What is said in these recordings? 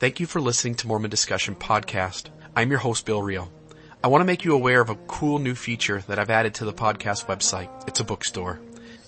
Thank you for listening to Mormon Discussion Podcast. I'm your host, Bill Reel. I want to make you aware of a cool new feature that I've added to the podcast website. It's a bookstore.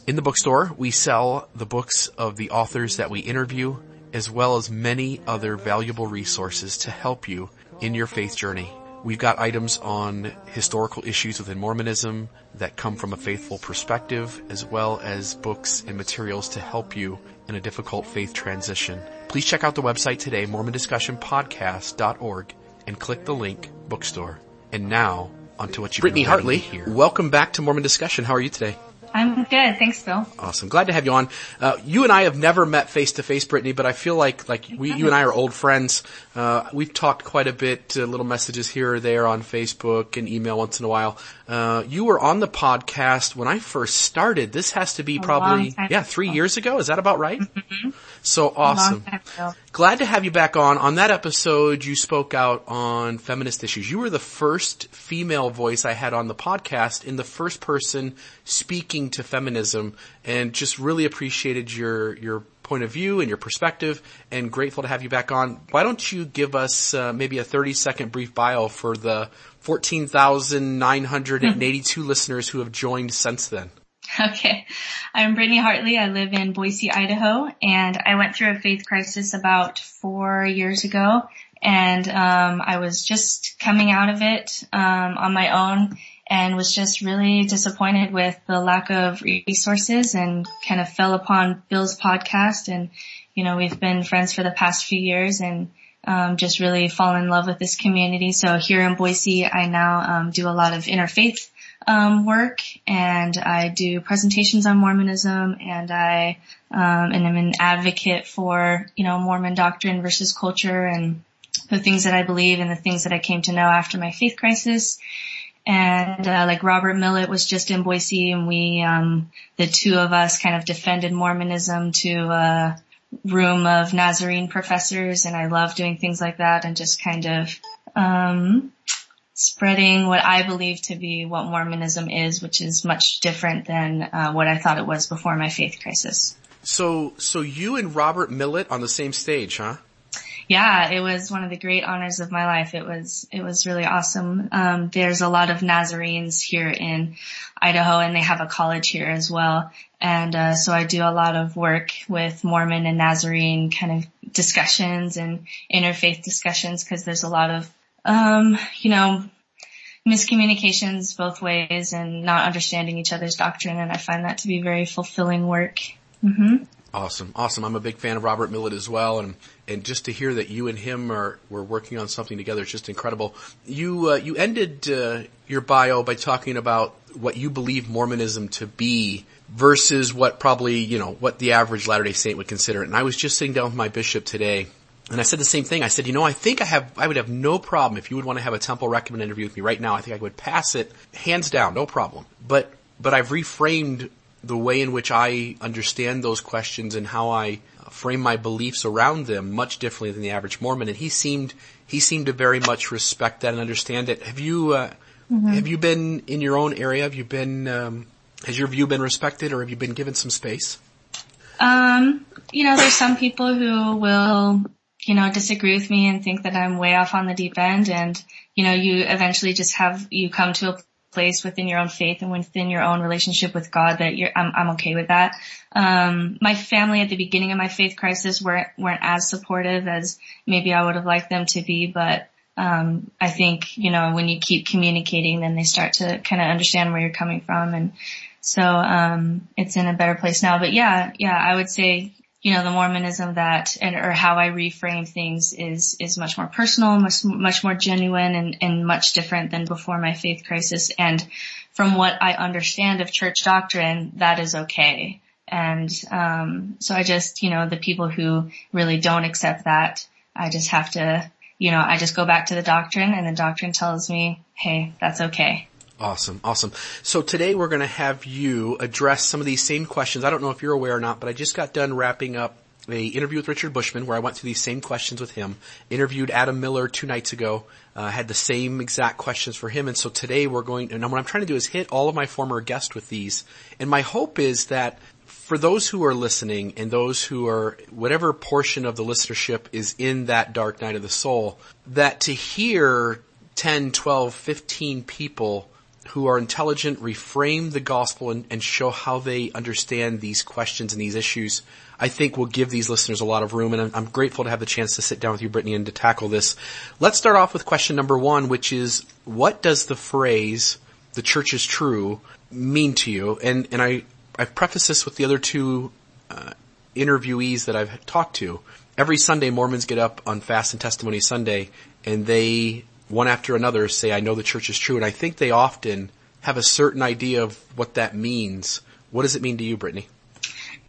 In the bookstore, we sell the books of the authors that we interview, as well as many other valuable resources to help you in your faith journey. We've got items on historical issues within Mormonism that come from a faithful perspective, as well as books and materials to help you in a difficult faith transition. Please check out the website today, mormondiscussionpodcast.org, and click the link bookstore. And now, onto what you've Brittany Hartley here. Welcome back to Mormon Discussion. How are you today? I'm good. Thanks, Bill. Awesome. Glad to have you on. Uh, you and I have never met face to face, Brittany, but I feel like like we, you and I are old friends. Uh, we've talked quite a bit, uh, little messages here or there on Facebook and email once in a while. Uh, you were on the podcast when I first started. This has to be a probably yeah three ago. years ago. Is that about right? Mm-hmm. So awesome. Glad to have you back on. On that episode, you spoke out on feminist issues. You were the first female voice I had on the podcast in the first person speaking to feminism and just really appreciated your, your point of view and your perspective and grateful to have you back on. Why don't you give us uh, maybe a 30 second brief bio for the 14,982 listeners who have joined since then? Okay. I'm Brittany Hartley. I live in Boise, Idaho, and I went through a faith crisis about four years ago. And um, I was just coming out of it um, on my own and was just really disappointed with the lack of resources and kind of fell upon Bill's podcast. And, you know, we've been friends for the past few years and um, just really fallen in love with this community. So here in Boise, I now um, do a lot of interfaith um, work and I do presentations on Mormonism and I um, and I'm an advocate for you know Mormon doctrine versus culture and the things that I believe and the things that I came to know after my faith crisis. And uh, like Robert Millet was just in Boise, and we, um, the two of us, kind of defended Mormonism to a room of Nazarene professors, and I love doing things like that, and just kind of um, spreading what I believe to be what Mormonism is, which is much different than uh, what I thought it was before my faith crisis. So, so you and Robert Millet on the same stage, huh? Yeah, it was one of the great honors of my life. It was, it was really awesome. Um, there's a lot of Nazarenes here in Idaho and they have a college here as well. And, uh, so I do a lot of work with Mormon and Nazarene kind of discussions and interfaith discussions because there's a lot of um, you know, miscommunications both ways and not understanding each other's doctrine. And I find that to be very fulfilling work. Mm-hmm. Awesome. Awesome. I'm a big fan of Robert Millet as well. And, and just to hear that you and him are, were working on something together is just incredible. You, uh, you ended, uh, your bio by talking about what you believe Mormonism to be versus what probably, you know, what the average Latter-day Saint would consider it. And I was just sitting down with my bishop today and I said the same thing. I said, you know, I think I have, I would have no problem if you would want to have a temple recommend interview with me right now. I think I would pass it hands down, no problem. But, but I've reframed the way in which I understand those questions and how I frame my beliefs around them much differently than the average Mormon. And he seemed, he seemed to very much respect that and understand it. Have you, uh, mm-hmm. have you been in your own area? Have you been, um, has your view been respected or have you been given some space? Um, you know, there's some people who will you know, disagree with me and think that I'm way off on the deep end. And, you know, you eventually just have, you come to a place within your own faith and within your own relationship with God that you're, I'm, I'm okay with that. Um, my family at the beginning of my faith crisis weren't, weren't as supportive as maybe I would have liked them to be, but, um, I think, you know, when you keep communicating, then they start to kind of understand where you're coming from. And so, um, it's in a better place now. But yeah, yeah, I would say, you know, the Mormonism that, and, or how I reframe things is, is much more personal, much, much more genuine and, and much different than before my faith crisis. And from what I understand of church doctrine, that is okay. And, um, so I just, you know, the people who really don't accept that, I just have to, you know, I just go back to the doctrine and the doctrine tells me, hey, that's okay. Awesome, awesome. So today we're going to have you address some of these same questions. I don't know if you're aware or not, but I just got done wrapping up a interview with Richard Bushman where I went through these same questions with him. Interviewed Adam Miller two nights ago. Uh, had the same exact questions for him, and so today we're going. And what I'm trying to do is hit all of my former guests with these. And my hope is that for those who are listening and those who are, whatever portion of the listenership is in that dark night of the soul, that to hear 10, 12, 15 people who are intelligent reframe the gospel and, and, show how they understand these questions and these issues, I think will give these listeners a lot of room. And I'm, I'm, grateful to have the chance to sit down with you, Brittany, and to tackle this. Let's start off with question number one, which is, what does the phrase, the church is true, mean to you? And, and I, I've prefaced this with the other two, uh, interviewees that I've talked to. Every Sunday, Mormons get up on Fast and Testimony Sunday and they one after another say, I know the church is true. And I think they often have a certain idea of what that means. What does it mean to you, Brittany?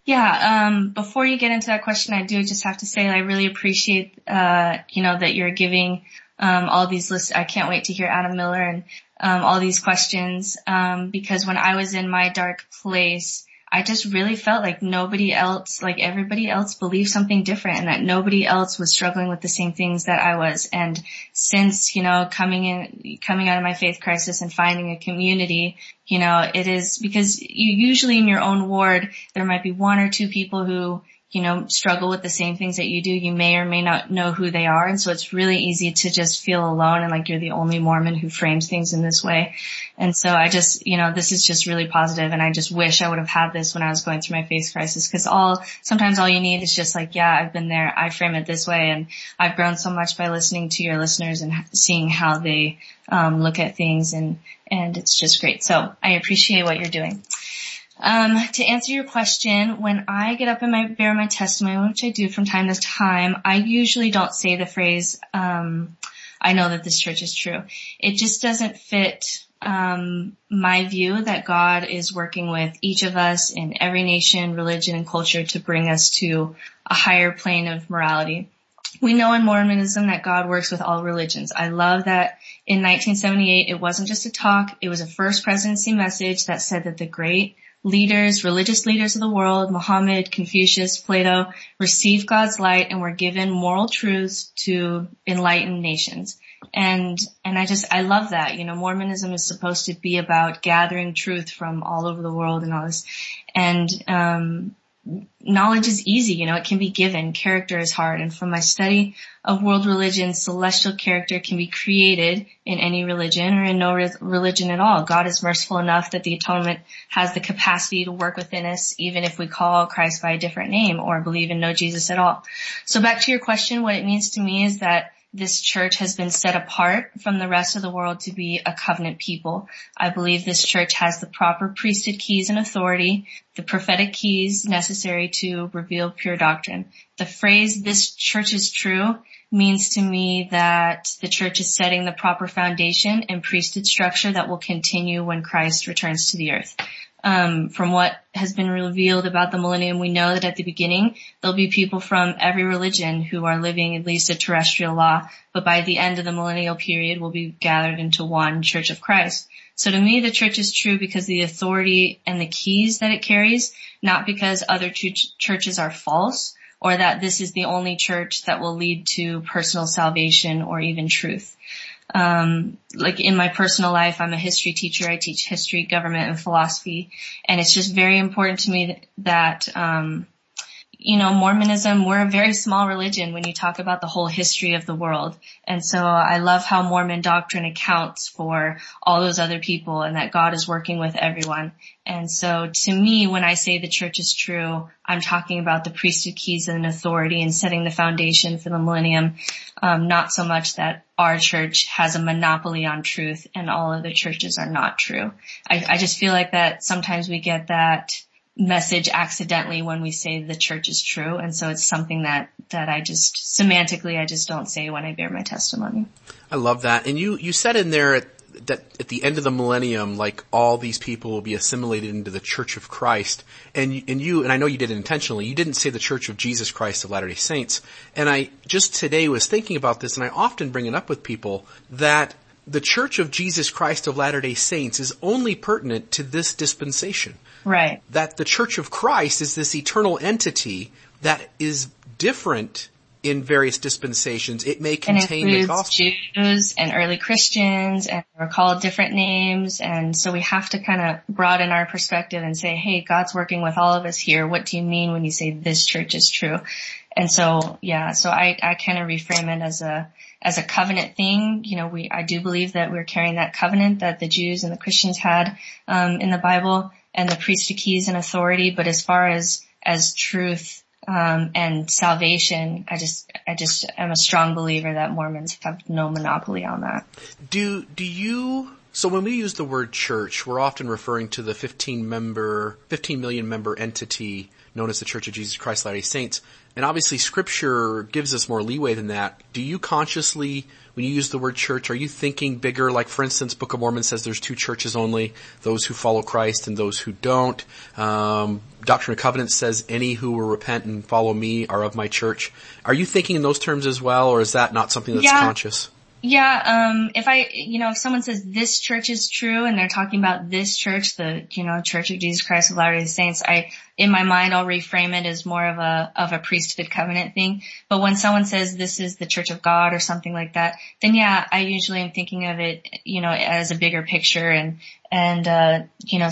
Yeah, um, before you get into that question, I do just have to say I really appreciate, uh, you know, that you're giving, um, all these lists. I can't wait to hear Adam Miller and, um, all these questions, um, because when I was in my dark place, I just really felt like nobody else, like everybody else believed something different and that nobody else was struggling with the same things that I was. And since, you know, coming in, coming out of my faith crisis and finding a community, you know, it is because you usually in your own ward, there might be one or two people who you know, struggle with the same things that you do, you may or may not know who they are. And so it's really easy to just feel alone and like you're the only Mormon who frames things in this way. And so I just, you know, this is just really positive and I just wish I would have had this when I was going through my faith crisis because all, sometimes all you need is just like, yeah, I've been there. I frame it this way and I've grown so much by listening to your listeners and seeing how they, um, look at things and, and it's just great. So I appreciate what you're doing. Um, to answer your question, when I get up and my, bear my testimony, which I do from time to time, I usually don't say the phrase, um, I know that this church is true. It just doesn't fit um, my view that God is working with each of us in every nation, religion, and culture to bring us to a higher plane of morality. We know in Mormonism that God works with all religions. I love that in 1978 it wasn't just a talk, it was a first presidency message that said that the great leaders, religious leaders of the world, Muhammad, Confucius, Plato, received God's light and were given moral truths to enlighten nations. And, and I just, I love that. You know, Mormonism is supposed to be about gathering truth from all over the world and all this. And, um, knowledge is easy, you know, it can be given. Character is hard. And from my study of world religions, celestial character can be created in any religion or in no re- religion at all. God is merciful enough that the atonement has the capacity to work within us, even if we call Christ by a different name or believe in no Jesus at all. So back to your question, what it means to me is that this church has been set apart from the rest of the world to be a covenant people. I believe this church has the proper priesthood keys and authority, the prophetic keys necessary to reveal pure doctrine. The phrase, this church is true, means to me that the church is setting the proper foundation and priesthood structure that will continue when Christ returns to the earth um, from what has been revealed about the millennium, we know that at the beginning there'll be people from every religion who are living at least a terrestrial law, but by the end of the millennial period, we'll be gathered into one Church of Christ. So to me, the church is true because the authority and the keys that it carries, not because other ch- churches are false or that this is the only church that will lead to personal salvation or even truth. Um, like in my personal life, I'm a history teacher. I teach history, government, and philosophy, and it's just very important to me that, that um, you know, Mormonism, we're a very small religion when you talk about the whole history of the world. And so I love how Mormon doctrine accounts for all those other people and that God is working with everyone. And so to me, when I say the church is true, I'm talking about the priesthood keys and authority and setting the foundation for the millennium. Um, not so much that our church has a monopoly on truth and all other churches are not true. I, I just feel like that sometimes we get that message accidentally when we say the church is true. And so it's something that, that I just semantically, I just don't say when I bear my testimony. I love that. And you, you said in there that at the end of the millennium, like all these people will be assimilated into the Church of Christ. And and you and I know you did it intentionally. You didn't say the Church of Jesus Christ of Latter-day Saints. And I just today was thinking about this, and I often bring it up with people that the Church of Jesus Christ of Latter-day Saints is only pertinent to this dispensation. Right. That the Church of Christ is this eternal entity that is different in various dispensations, it may contain the gospel. Jews and early Christians and we're called different names. And so we have to kind of broaden our perspective and say, Hey, God's working with all of us here. What do you mean when you say this church is true? And so, yeah, so I, I kind of reframe it as a, as a covenant thing. You know, we, I do believe that we're carrying that covenant that the Jews and the Christians had, um, in the Bible and the priesthood keys and authority. But as far as, as truth, um, and salvation, I just, I just am a strong believer that Mormons have no monopoly on that. Do, do you, so when we use the word church, we're often referring to the 15 member, 15 million member entity known as the Church of Jesus Christ Latter-day Saints. And obviously scripture gives us more leeway than that. Do you consciously, when you use the word church, are you thinking bigger? Like for instance, Book of Mormon says there's two churches only, those who follow Christ and those who don't. Um, Doctrine and Covenants says any who will repent and follow me are of my church. Are you thinking in those terms as well, or is that not something that's Yeah. conscious? Yeah, um, if I, you know, if someone says this church is true and they're talking about this church, the, you know, Church of Jesus Christ of Latter-day Saints, I, in my mind, I'll reframe it as more of a, of a priesthood covenant thing. But when someone says this is the Church of God or something like that, then yeah, I usually am thinking of it, you know, as a bigger picture and, and, uh, you know,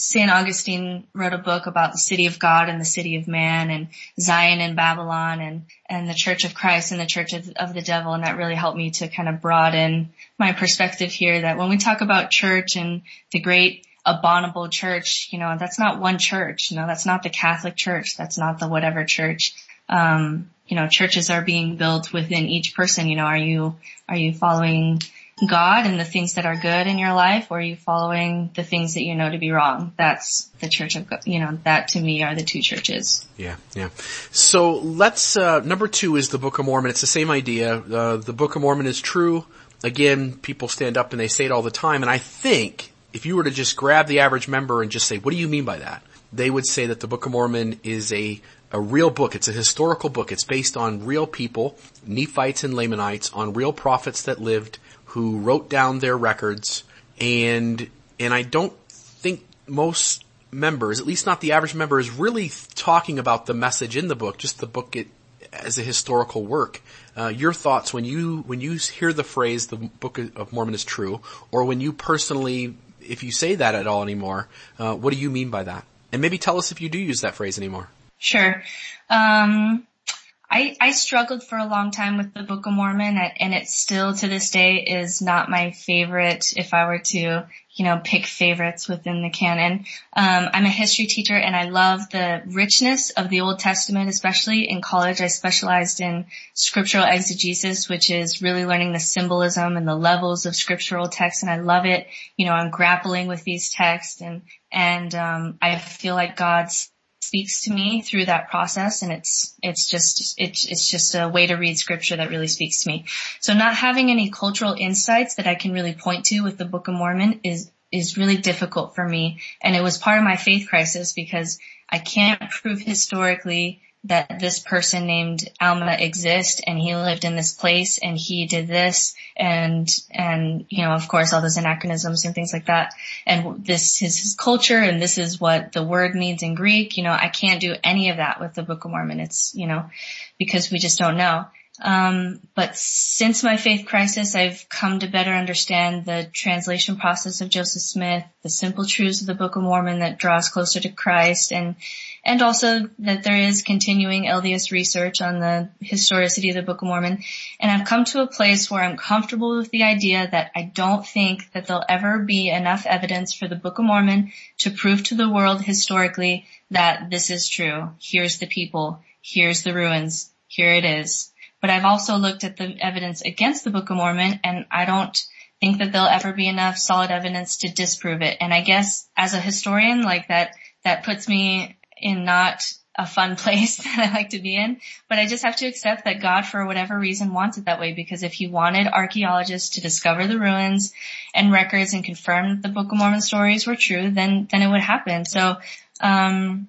St. Augustine wrote a book about the city of God and the city of man and Zion and Babylon and, and the church of Christ and the church of, of the devil. And that really helped me to kind of broaden my perspective here that when we talk about church and the great abominable church, you know, that's not one church. You know, that's not the Catholic church. That's not the whatever church. Um, you know, churches are being built within each person. You know, are you, are you following God and the things that are good in your life, or are you following the things that you know to be wrong? That's the church of God. You know, that to me are the two churches. Yeah, yeah. So let's, uh, number two is the Book of Mormon. It's the same idea. Uh, the Book of Mormon is true. Again, people stand up and they say it all the time. And I think if you were to just grab the average member and just say, what do you mean by that? They would say that the Book of Mormon is a, a real book. It's a historical book. It's based on real people, Nephites and Lamanites, on real prophets that lived who wrote down their records. And, and I don't think most members, at least not the average member, is really talking about the message in the book, just the book it, as a historical work. Uh, your thoughts when you when you hear the phrase "the Book of Mormon is true," or when you personally, if you say that at all anymore, uh, what do you mean by that? And maybe tell us if you do use that phrase anymore. Sure. Um, I, I struggled for a long time with the Book of Mormon and- it still to this day is not my favorite if I were to, you know, pick favorites within the canon. Um, I'm a history teacher and I love the richness of the Old Testament, especially in college. I specialized in scriptural exegesis, which is really learning the symbolism and the levels of scriptural text and I love it. You know, I'm grappling with these texts and, and, um, I feel like God's speaks to me through that process and it's it's just it's it's just a way to read scripture that really speaks to me. So not having any cultural insights that I can really point to with the Book of Mormon is is really difficult for me and it was part of my faith crisis because I can't prove historically that this person named Alma exist and he lived in this place and he did this and, and, you know, of course all those anachronisms and things like that. And this is his culture and this is what the word means in Greek. You know, I can't do any of that with the Book of Mormon. It's, you know, because we just don't know. Um, but since my faith crisis, I've come to better understand the translation process of Joseph Smith, the simple truths of the Book of Mormon that draws closer to Christ, and and also that there is continuing LDS research on the historicity of the Book of Mormon. And I've come to a place where I'm comfortable with the idea that I don't think that there'll ever be enough evidence for the Book of Mormon to prove to the world historically that this is true. Here's the people. Here's the ruins. Here it is. But I've also looked at the evidence against the Book of Mormon and I don't think that there'll ever be enough solid evidence to disprove it. And I guess as a historian, like that, that puts me in not a fun place that I like to be in, but I just have to accept that God for whatever reason wants it that way because if he wanted archaeologists to discover the ruins and records and confirm that the Book of Mormon stories were true, then, then it would happen. So, um,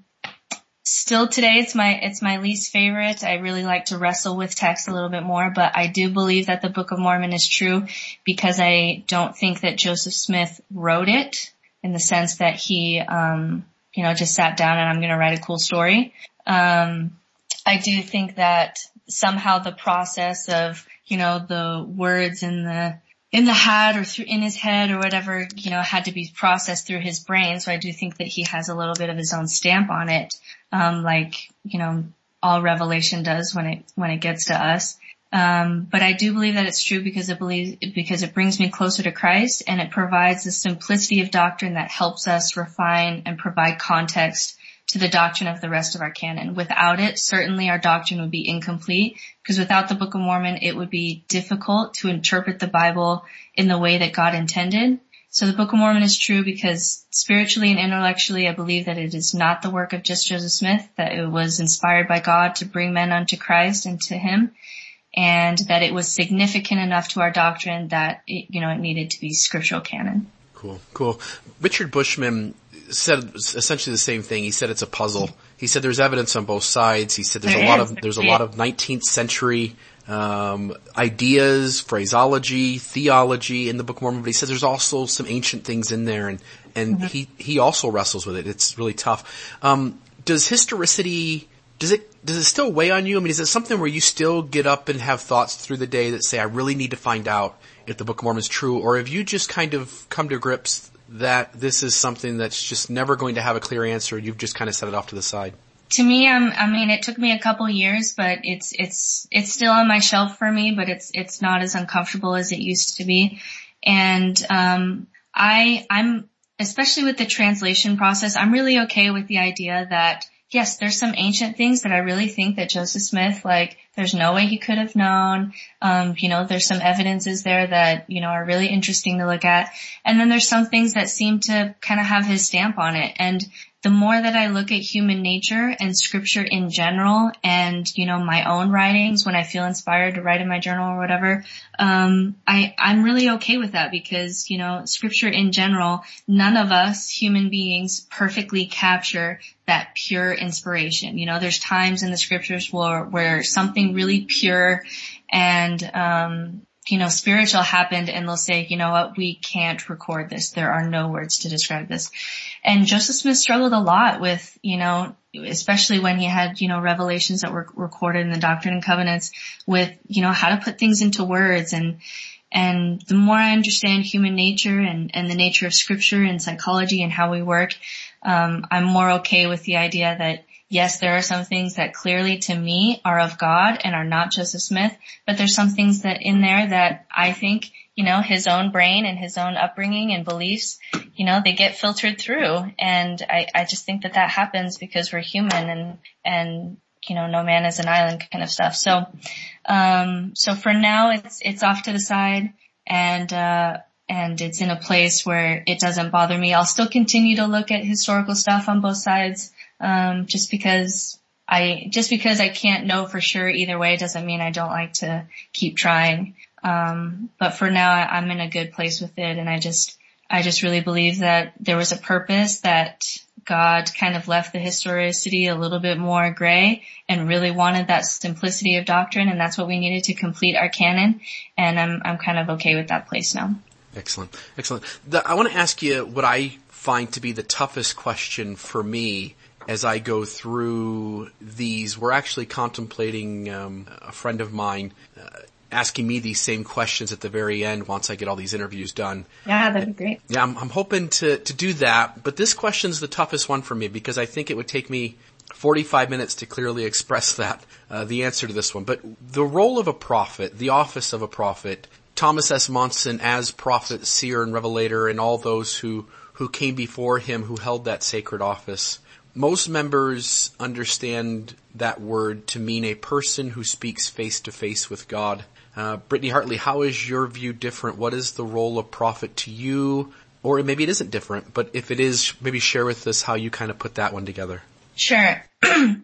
still today it's my it's my least favorite. I really like to wrestle with text a little bit more, but I do believe that the Book of Mormon is true because I don't think that Joseph Smith wrote it in the sense that he um you know just sat down and I'm going to write a cool story. Um I do think that somehow the process of, you know, the words and the, in the hat or through, in his head or whatever, you know, had to be processed through his brain. So I do think that he has a little bit of his own stamp on it. Um, like, you know, all revelation does when it, when it gets to us. Um, but I do believe that it's true because it believes, because it brings me closer to Christ and it provides the simplicity of doctrine that helps us refine and provide context to the doctrine of the rest of our canon. Without it, certainly our doctrine would be incomplete because without the Book of Mormon, it would be difficult to interpret the Bible in the way that God intended. So the Book of Mormon is true because spiritually and intellectually, I believe that it is not the work of just Joseph Smith, that it was inspired by God to bring men unto Christ and to Him, and that it was significant enough to our doctrine that it, you know, it needed to be scriptural canon. Cool, cool. Richard Bushman said essentially the same thing. He said it's a puzzle. He said there's evidence on both sides. He said there's there a is. lot of there's a lot of 19th century um, ideas, phraseology, theology in the Book of Mormon, but he says there's also some ancient things in there, and and mm-hmm. he he also wrestles with it. It's really tough. Um, does historicity does it does it still weigh on you? I mean, is it something where you still get up and have thoughts through the day that say, I really need to find out if the Book of Mormon is true, or have you just kind of come to grips that this is something that's just never going to have a clear answer. You've just kind of set it off to the side. To me, I'm, I mean, it took me a couple years, but it's, it's, it's still on my shelf for me, but it's, it's not as uncomfortable as it used to be. And, um, I, I'm, especially with the translation process, I'm really okay with the idea that yes, there's some ancient things that I really think that Joseph Smith, like, there's no way he could have known. Um, you know, there's some evidences there that, you know, are really interesting to look at. And then there's some things that seem to kind of have his stamp on it. And the more that I look at human nature and scripture in general and, you know, my own writings when I feel inspired to write in my journal or whatever, um, I, I'm really okay with that because, you know, scripture in general, none of us human beings perfectly capture that pure inspiration. You know, there's times in the scriptures where, where something really pure and, um, you know, spiritual happened and they'll say, you know what, we can't record this. There are no words to describe this. And Joseph Smith struggled a lot with, you know, especially when he had, you know, revelations that were recorded in the Doctrine and Covenants with, you know, how to put things into words. And, and the more I understand human nature and, and the nature of scripture and psychology and how we work, um, I'm more okay with the idea that yes, there are some things that clearly to me are of God and are not Joseph Smith, but there's some things that in there that I think, you know, his own brain and his own upbringing and beliefs, you know, they get filtered through. And I, I just think that that happens because we're human and, and, you know, no man is an island kind of stuff. So, um, so for now it's, it's off to the side and, uh, and it's in a place where it doesn't bother me. I'll still continue to look at historical stuff on both sides um, just because I just because I can't know for sure either way doesn't mean I don't like to keep trying. Um, but for now, I'm in a good place with it, and I just I just really believe that there was a purpose that God kind of left the historicity a little bit more gray and really wanted that simplicity of doctrine, and that's what we needed to complete our canon. And I'm I'm kind of okay with that place now. Excellent, excellent. The, I want to ask you what I find to be the toughest question for me as I go through these, we're actually contemplating um, a friend of mine uh, asking me these same questions at the very end once I get all these interviews done. Yeah, that'd be great. Yeah, I'm, I'm hoping to to do that, but this question's the toughest one for me because I think it would take me 45 minutes to clearly express that, uh, the answer to this one. But the role of a prophet, the office of a prophet, Thomas S. Monson as prophet, seer, and revelator, and all those who, who came before him who held that sacred office, most members understand that word to mean a person who speaks face to face with God. Uh, Brittany Hartley, how is your view different? What is the role of prophet to you? Or maybe it isn't different, but if it is, maybe share with us how you kind of put that one together. Sure. uh,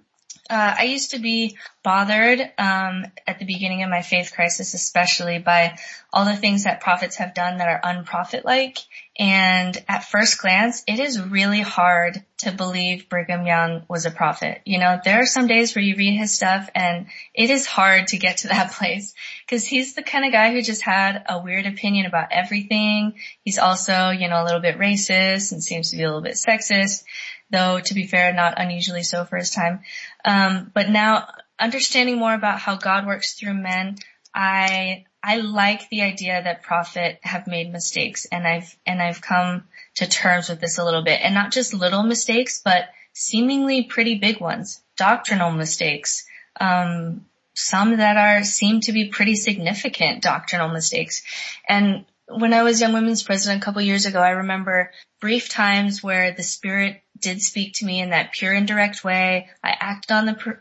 I used to be bothered um, at the beginning of my faith crisis, especially by all the things that prophets have done that are unprophet-like, and at first glance, it is really hard to believe Brigham Young was a prophet. You know, there are some days where you read his stuff and it is hard to get to that place because he's the kind of guy who just had a weird opinion about everything. He's also, you know, a little bit racist and seems to be a little bit sexist, though to be fair, not unusually so for his time. Um, but now understanding more about how God works through men, I I like the idea that prophet have made mistakes and I've and I've come to terms with this a little bit and not just little mistakes but seemingly pretty big ones, doctrinal mistakes, um, some that are seem to be pretty significant doctrinal mistakes. And when I was Young Women's President a couple years ago, I remember brief times where the Spirit did speak to me in that pure and direct way. I acted on the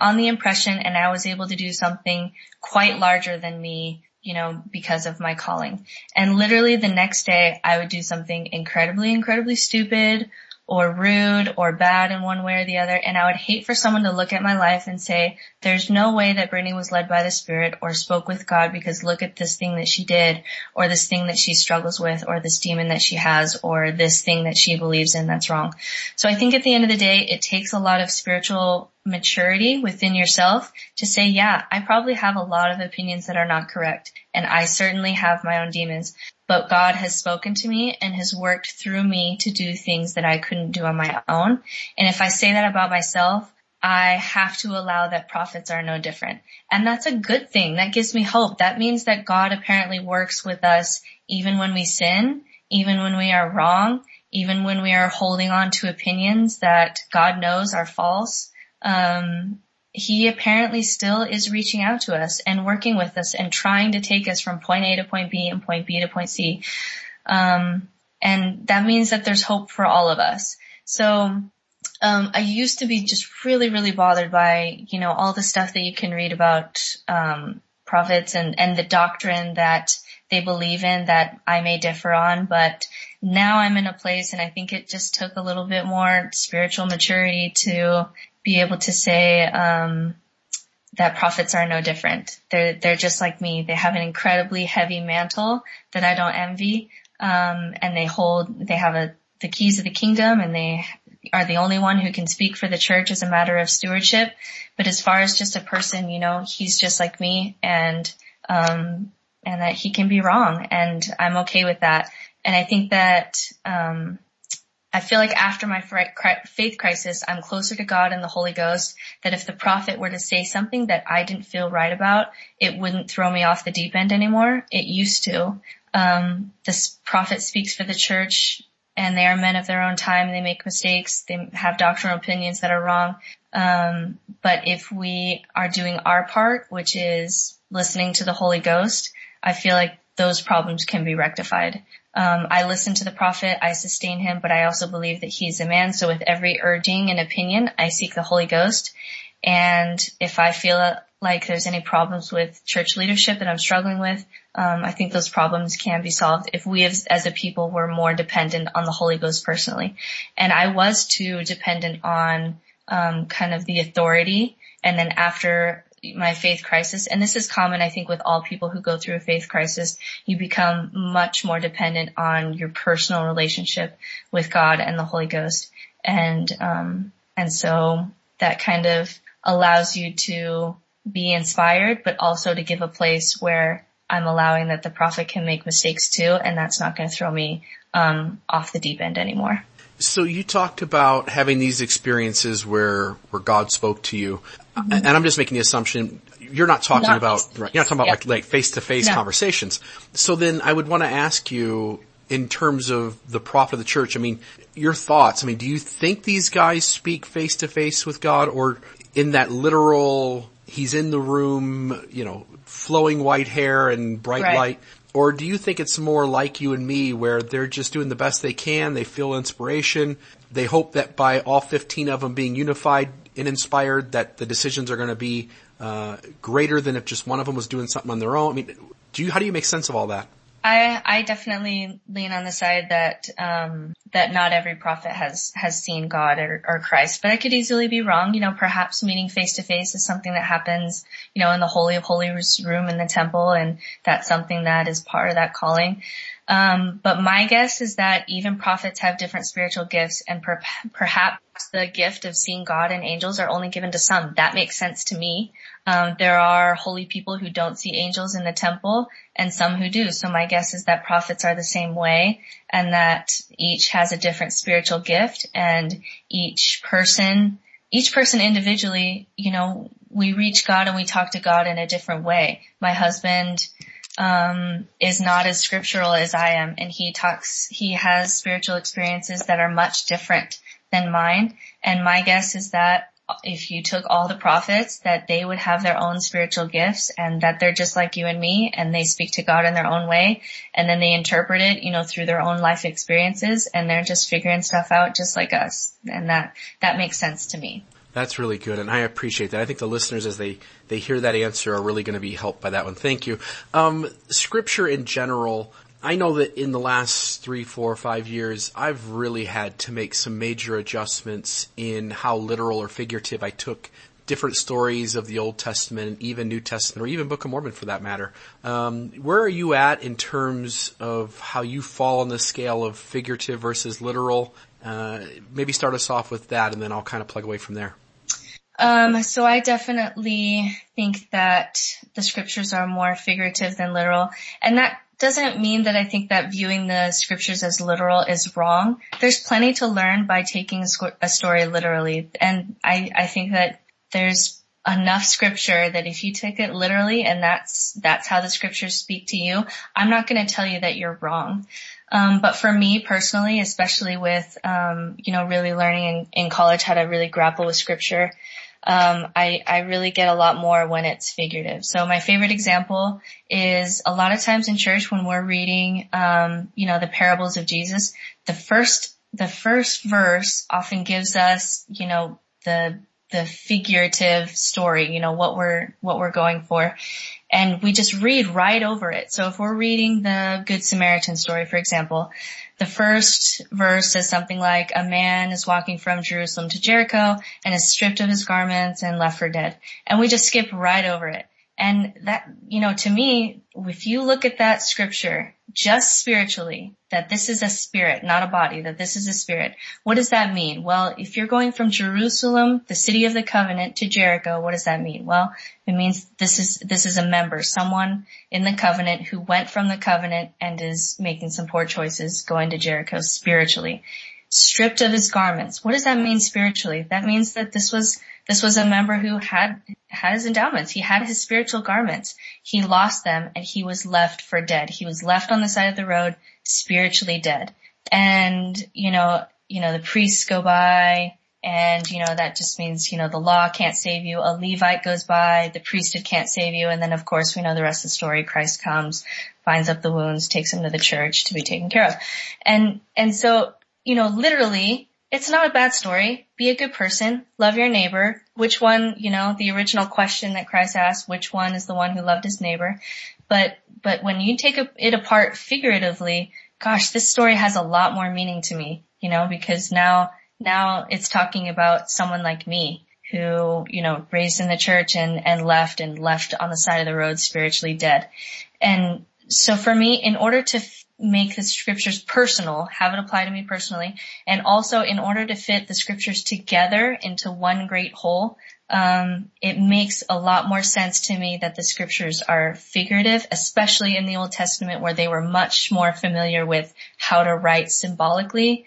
on the impression, and I was able to do something quite larger than me, you know, because of my calling. And literally the next day, I would do something incredibly, incredibly stupid or rude or bad in one way or the other. And I would hate for someone to look at my life and say, there's no way that Brittany was led by the Spirit or spoke with God because look at this thing that she did or this thing that she struggles with or this demon that she has or this thing that she believes in that's wrong. So I think at the end of the day, it takes a lot of spiritual maturity within yourself to say, yeah, I probably have a lot of opinions that are not correct. And I certainly have my own demons but God has spoken to me and has worked through me to do things that I couldn't do on my own. And if I say that about myself, I have to allow that prophets are no different. And that's a good thing. That gives me hope. That means that God apparently works with us even when we sin, even when we are wrong, even when we are holding on to opinions that God knows are false. Um, he apparently still is reaching out to us and working with us and trying to take us from point A to point B and point B to point C. Um, and that means that there's hope for all of us. So, um, I used to be just really, really bothered by, you know, all the stuff that you can read about, um, prophets and, and the doctrine that they believe in that I may differ on, but now I'm in a place and I think it just took a little bit more spiritual maturity to be able to say um, that prophets are no different. They're they're just like me. They have an incredibly heavy mantle that I don't envy, um, and they hold they have a the keys of the kingdom, and they are the only one who can speak for the church as a matter of stewardship. But as far as just a person, you know, he's just like me, and um, and that he can be wrong, and I'm okay with that. And I think that um, I feel like after my faith crisis, I'm closer to God and the Holy Ghost, that if the prophet were to say something that I didn't feel right about, it wouldn't throw me off the deep end anymore. It used to. Um, this prophet speaks for the church and they are men of their own time. They make mistakes. They have doctrinal opinions that are wrong. Um, but if we are doing our part, which is listening to the Holy Ghost, I feel like those problems can be rectified. Um, I listen to the prophet, I sustain him, but I also believe that he's a man. So with every urging and opinion, I seek the Holy Ghost. And if I feel like there's any problems with church leadership that I'm struggling with, um, I think those problems can be solved if we as, as a people were more dependent on the Holy Ghost personally. And I was too dependent on um, kind of the authority. And then after my faith crisis, and this is common, I think, with all people who go through a faith crisis, you become much more dependent on your personal relationship with God and the Holy Ghost. And, um, and so that kind of allows you to be inspired, but also to give a place where I'm allowing that the prophet can make mistakes too, and that's not going to throw me, um, off the deep end anymore. So you talked about having these experiences where where God spoke to you, mm-hmm. and I'm just making the assumption you're not talking not about right, you're not talking about yeah. like like face to face conversations. So then I would want to ask you in terms of the prophet of the church. I mean, your thoughts. I mean, do you think these guys speak face to face with God, or in that literal? He's in the room, you know, flowing white hair and bright right. light. Or do you think it's more like you and me where they're just doing the best they can, they feel inspiration, they hope that by all 15 of them being unified and inspired that the decisions are going to be uh, greater than if just one of them was doing something on their own? I mean, do you, how do you make sense of all that? I I definitely lean on the side that um, that not every prophet has has seen God or, or Christ, but I could easily be wrong. You know, perhaps meeting face to face is something that happens, you know, in the holy of holies room in the temple, and that's something that is part of that calling. Um, but my guess is that even prophets have different spiritual gifts and per- perhaps the gift of seeing God and angels are only given to some. That makes sense to me. Um, there are holy people who don't see angels in the temple and some who do. So my guess is that prophets are the same way and that each has a different spiritual gift and each person, each person individually, you know, we reach God and we talk to God in a different way. My husband, um, is not as scriptural as I am and he talks, he has spiritual experiences that are much different than mine. And my guess is that if you took all the prophets, that they would have their own spiritual gifts and that they're just like you and me and they speak to God in their own way and then they interpret it, you know, through their own life experiences and they're just figuring stuff out just like us. And that, that makes sense to me. That's really good, and I appreciate that. I think the listeners, as they they hear that answer, are really going to be helped by that one. Thank you. Um, scripture in general, I know that in the last three, four, five years, I've really had to make some major adjustments in how literal or figurative I took different stories of the Old Testament, and even New Testament, or even Book of Mormon for that matter. Um, where are you at in terms of how you fall on the scale of figurative versus literal? Uh, maybe start us off with that, and then I'll kind of plug away from there. Um, so I definitely think that the scriptures are more figurative than literal, and that doesn't mean that I think that viewing the scriptures as literal is wrong. There's plenty to learn by taking a story literally. And I, I think that there's enough scripture that if you take it literally and that's, that's how the scriptures speak to you, I'm not going to tell you that you're wrong. Um, but for me personally, especially with, um, you know, really learning in, in college how to really grapple with scripture, um, I, I really get a lot more when it's figurative. So my favorite example is a lot of times in church when we're reading, um, you know, the parables of Jesus, the first, the first verse often gives us, you know, the, the figurative story, you know, what we're, what we're going for. And we just read right over it. So if we're reading the Good Samaritan story, for example, the first verse says something like, a man is walking from Jerusalem to Jericho and is stripped of his garments and left for dead. And we just skip right over it. And that, you know, to me, if you look at that scripture just spiritually, that this is a spirit, not a body, that this is a spirit, what does that mean? Well, if you're going from Jerusalem, the city of the covenant, to Jericho, what does that mean? Well, it means this is, this is a member, someone in the covenant who went from the covenant and is making some poor choices going to Jericho spiritually. Stripped of his garments. What does that mean spiritually? That means that this was this was a member who had, had his endowments. He had his spiritual garments. He lost them and he was left for dead. He was left on the side of the road, spiritually dead. And, you know, you know, the priests go by and, you know, that just means, you know, the law can't save you. A Levite goes by, the priesthood can't save you. And then of course we know the rest of the story. Christ comes, binds up the wounds, takes him to the church to be taken care of. And, and so, you know, literally it's not a bad story. Be a good person. Love your neighbor. Which one, you know, the original question that Christ asked, which one is the one who loved his neighbor? But, but when you take it apart figuratively, gosh, this story has a lot more meaning to me, you know, because now, now it's talking about someone like me who, you know, raised in the church and, and left and left on the side of the road spiritually dead. And so for me, in order to make the scriptures personal, have it apply to me personally, and also in order to fit the scriptures together into one great whole, um, it makes a lot more sense to me that the scriptures are figurative, especially in the Old Testament where they were much more familiar with how to write symbolically.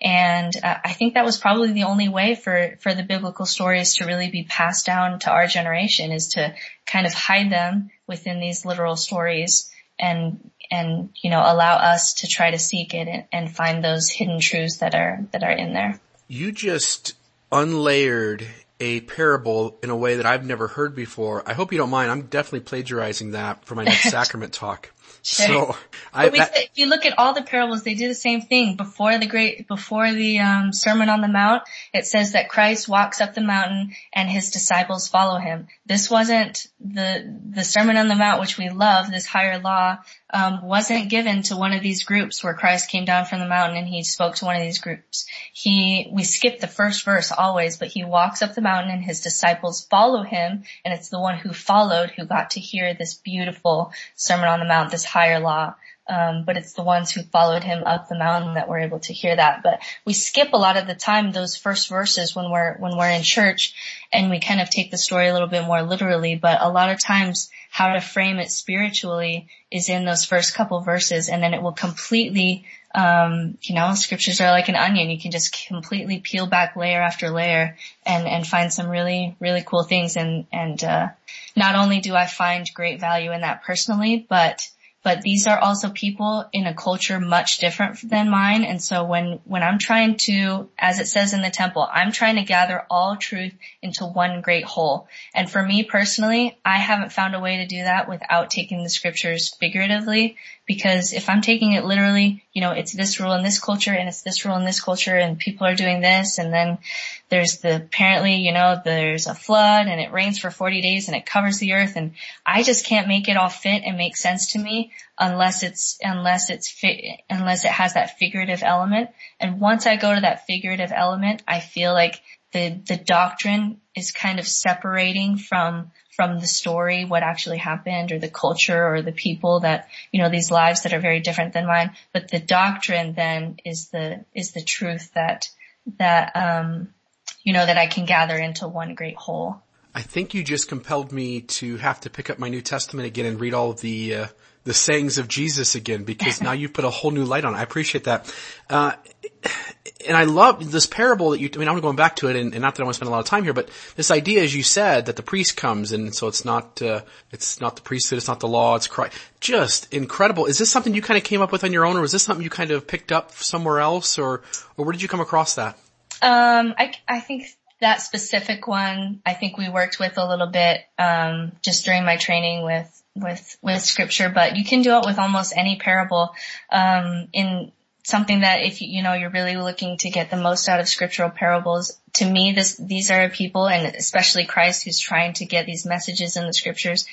And uh, I think that was probably the only way for, for the biblical stories to really be passed down to our generation is to kind of hide them within these literal stories and and you know allow us to try to seek it and, find those hidden truths that are that are in there. You just unlayered a parable in a way that I've never heard before. I hope you don't mind. I'm definitely plagiarizing that for my next sacrament talk. So, I, that, if you look at all the parables, they do the same thing. Before the great, before the um, Sermon on the Mount, it says that Christ walks up the mountain and his disciples follow him. This wasn't the the Sermon on the Mount, which we love, this higher law um, wasn't given to one of these groups where Christ came down from the mountain and he spoke to one of these groups. He, we skip the first verse always, but he walks up the mountain and his disciples follow him and it's the one who followed who got to hear this beautiful Sermon on the Mount, this higher law. Um, but it's the ones who followed him up the mountain that were able to hear that. But we skip a lot of the time those first verses when we're when we're in church, and we kind of take the story a little bit more literally. But a lot of times how to frame it spiritually is in those first couple verses and then it will completely um, you know, scriptures are like an onion. You can just completely peel back layer after layer and, and find some really, really cool things. And, and, uh, not only do I find great value in that personally, but but these are also people in a culture much different than mine. And so when, when I'm trying to, as it says in the temple, I'm trying to gather all truth into one great whole. And for me personally, I haven't found a way to do that without taking the scriptures figuratively because if I'm taking it literally, you know, it's this rule in this culture and it's this rule in this culture and people are doing this and then there's the apparently, you know, there's a flood and it rains for 40 days and it covers the earth and I just can't make it all fit and make sense to me unless it's, unless it's fit, unless it has that figurative element. And once I go to that figurative element, I feel like the, the doctrine is kind of separating from from the story, what actually happened or the culture or the people that, you know, these lives that are very different than mine. But the doctrine then is the, is the truth that, that, um, you know, that I can gather into one great whole. I think you just compelled me to have to pick up my New Testament again and read all of the, uh, the sayings of Jesus again because now you've put a whole new light on it. I appreciate that. Uh, and I love this parable that you, I mean, I'm going back to it and, and, not that I want to spend a lot of time here, but this idea, as you said, that the priest comes and so it's not, uh, it's not the priesthood, it's not the law, it's Christ. Just incredible. Is this something you kind of came up with on your own or was this something you kind of picked up somewhere else or, or where did you come across that? Um, I, I think that specific one, I think we worked with a little bit, um, just during my training with, with, with scripture, but you can do it with almost any parable. Um, in, something that if you know you're really looking to get the most out of scriptural parables to me this these are people and especially christ who's trying to get these messages in the scriptures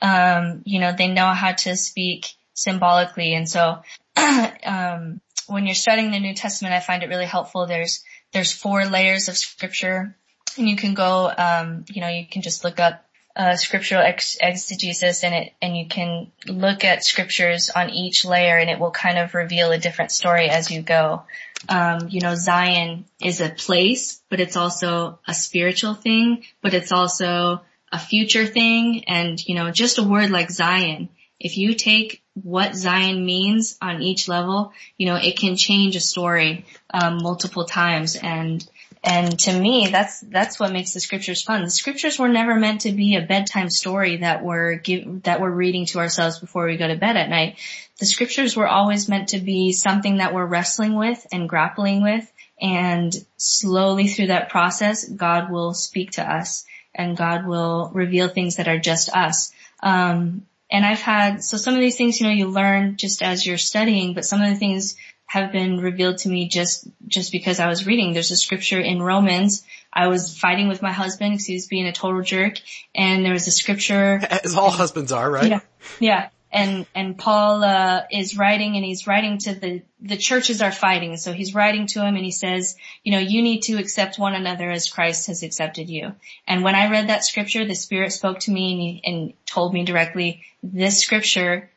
um, you know they know how to speak symbolically and so um, when you're studying the new testament i find it really helpful there's there's four layers of scripture and you can go um, you know you can just look up uh, scriptural ex- exegesis and it, and you can look at scriptures on each layer and it will kind of reveal a different story as you go. Um, you know, Zion is a place, but it's also a spiritual thing, but it's also a future thing. And, you know, just a word like Zion, if you take what Zion means on each level, you know, it can change a story, um, multiple times. And, and to me, that's, that's what makes the scriptures fun. The scriptures were never meant to be a bedtime story that we're give, that we're reading to ourselves before we go to bed at night. The scriptures were always meant to be something that we're wrestling with and grappling with. And slowly through that process, God will speak to us and God will reveal things that are just us. Um, and I've had, so some of these things, you know, you learn just as you're studying, but some of the things have been revealed to me just, just because I was reading. There's a scripture in Romans. I was fighting with my husband because he was being a total jerk and there was a scripture. As all husbands are, right? Yeah. Yeah. And, and Paul, uh, is writing and he's writing to the, the churches are fighting. So he's writing to him and he says, you know, you need to accept one another as Christ has accepted you. And when I read that scripture, the Spirit spoke to me and, he, and told me directly, this scripture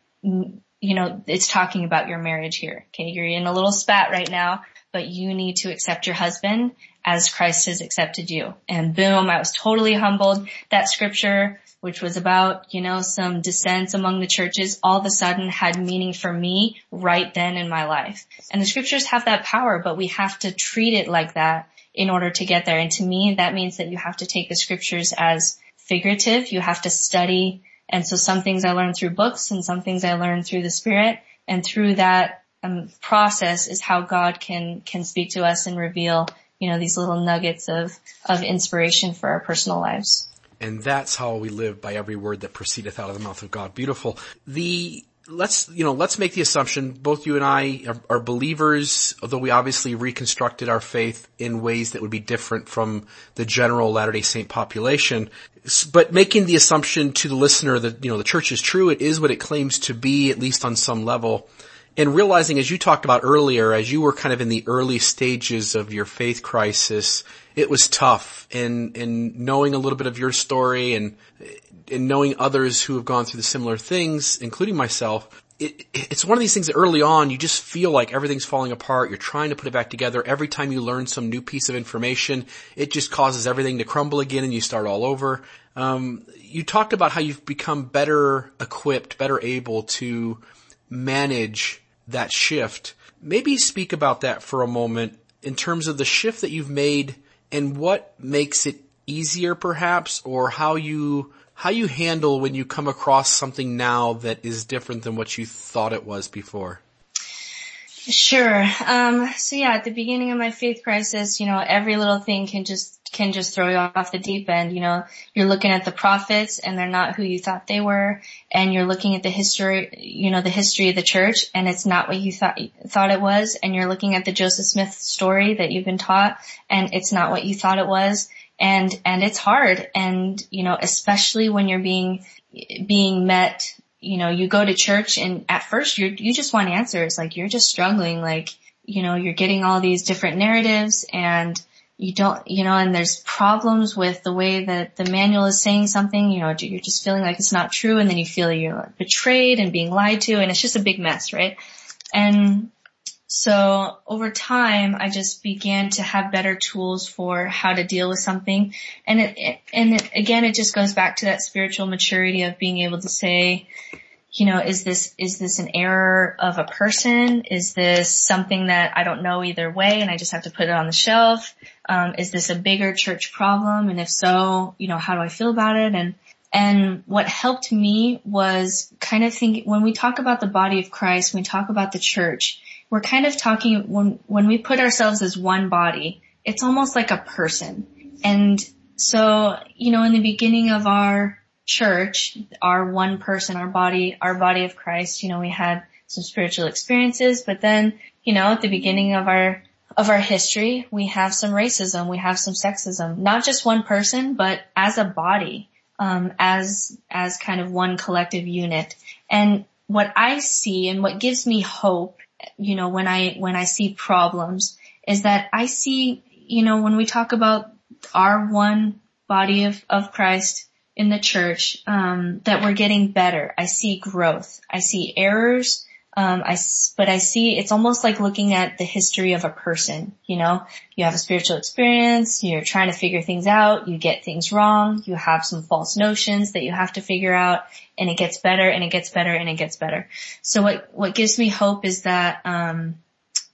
you know, it's talking about your marriage here. Okay. You're in a little spat right now, but you need to accept your husband as Christ has accepted you. And boom, I was totally humbled. That scripture, which was about, you know, some dissents among the churches, all of a sudden had meaning for me right then in my life. And the scriptures have that power, but we have to treat it like that in order to get there. And to me, that means that you have to take the scriptures as figurative. You have to study and so some things I learned through books and some things I learned through the spirit and through that um, process is how God can, can speak to us and reveal, you know, these little nuggets of, of inspiration for our personal lives. And that's how we live by every word that proceedeth out of the mouth of God. Beautiful. The, let's, you know, let's make the assumption both you and I are, are, believers, although we obviously reconstructed our faith in ways that would be different from the general Latter-day Saint population. But making the assumption to the listener that, you know, the church is true, it is what it claims to be, at least on some level. And realizing, as you talked about earlier, as you were kind of in the early stages of your faith crisis, it was tough. And, and knowing a little bit of your story and and knowing others who have gone through the similar things, including myself, it, it's one of these things that early on you just feel like everything's falling apart. You're trying to put it back together. Every time you learn some new piece of information, it just causes everything to crumble again and you start all over. Um, you talked about how you've become better equipped, better able to manage that shift. Maybe speak about that for a moment in terms of the shift that you've made and what makes it easier perhaps or how you how you handle when you come across something now that is different than what you thought it was before. Sure. Um, so yeah, at the beginning of my faith crisis, you know, every little thing can just can just throw you off the deep end. You know, you're looking at the prophets and they're not who you thought they were, and you're looking at the history, you know, the history of the church, and it's not what you thought thought it was, and you're looking at the Joseph Smith story that you've been taught, and it's not what you thought it was, and and it's hard, and you know, especially when you're being being met. You know, you go to church and at first you you just want answers, like you're just struggling, like you know, you're getting all these different narratives and you don't, you know, and there's problems with the way that the manual is saying something, you know, you're just feeling like it's not true and then you feel you're betrayed and being lied to and it's just a big mess, right? And so over time, I just began to have better tools for how to deal with something. And it, and it, again, it just goes back to that spiritual maturity of being able to say, you know, is this, is this an error of a person? Is this something that I don't know either way and I just have to put it on the shelf? Um, is this a bigger church problem? And if so, you know, how do I feel about it? And, and what helped me was kind of thinking, when we talk about the body of Christ, when we talk about the church, we're kind of talking, when, when we put ourselves as one body, it's almost like a person. And so, you know, in the beginning of our church, our one person, our body, our body of Christ, you know, we had some spiritual experiences, but then, you know, at the beginning of our of our history, we have some racism, we have some sexism, not just one person, but as a body, um, as, as kind of one collective unit. And what I see and what gives me hope, you know, when I, when I see problems is that I see, you know, when we talk about our one body of, of Christ in the church, um, that we're getting better. I see growth. I see errors um, I, but I see it's almost like looking at the history of a person, you know, you have a spiritual experience, you're trying to figure things out, you get things wrong, you have some false notions that you have to figure out and it gets better and it gets better and it gets better. So what, what gives me hope is that, um,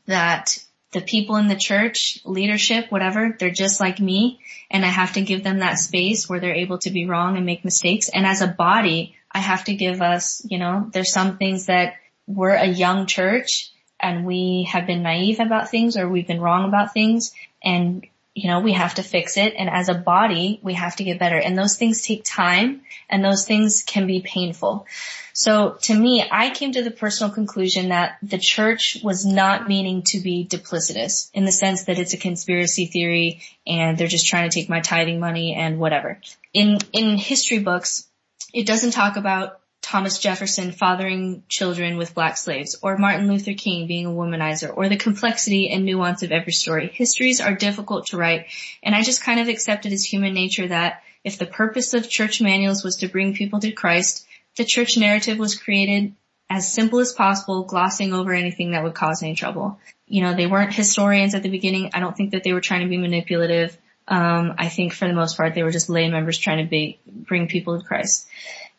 that the people in the church, leadership, whatever, they're just like me and I have to give them that space where they're able to be wrong and make mistakes. And as a body, I have to give us, you know, there's some things that we're a young church and we have been naive about things or we've been wrong about things and you know, we have to fix it. And as a body, we have to get better. And those things take time and those things can be painful. So to me, I came to the personal conclusion that the church was not meaning to be duplicitous in the sense that it's a conspiracy theory and they're just trying to take my tithing money and whatever. In, in history books, it doesn't talk about Thomas Jefferson fathering children with black slaves, or Martin Luther King being a womanizer, or the complexity and nuance of every story. Histories are difficult to write, and I just kind of accepted as human nature that if the purpose of church manuals was to bring people to Christ, the church narrative was created as simple as possible, glossing over anything that would cause any trouble. You know, they weren't historians at the beginning. I don't think that they were trying to be manipulative. Um, I think for the most part, they were just lay members trying to be, bring people to Christ.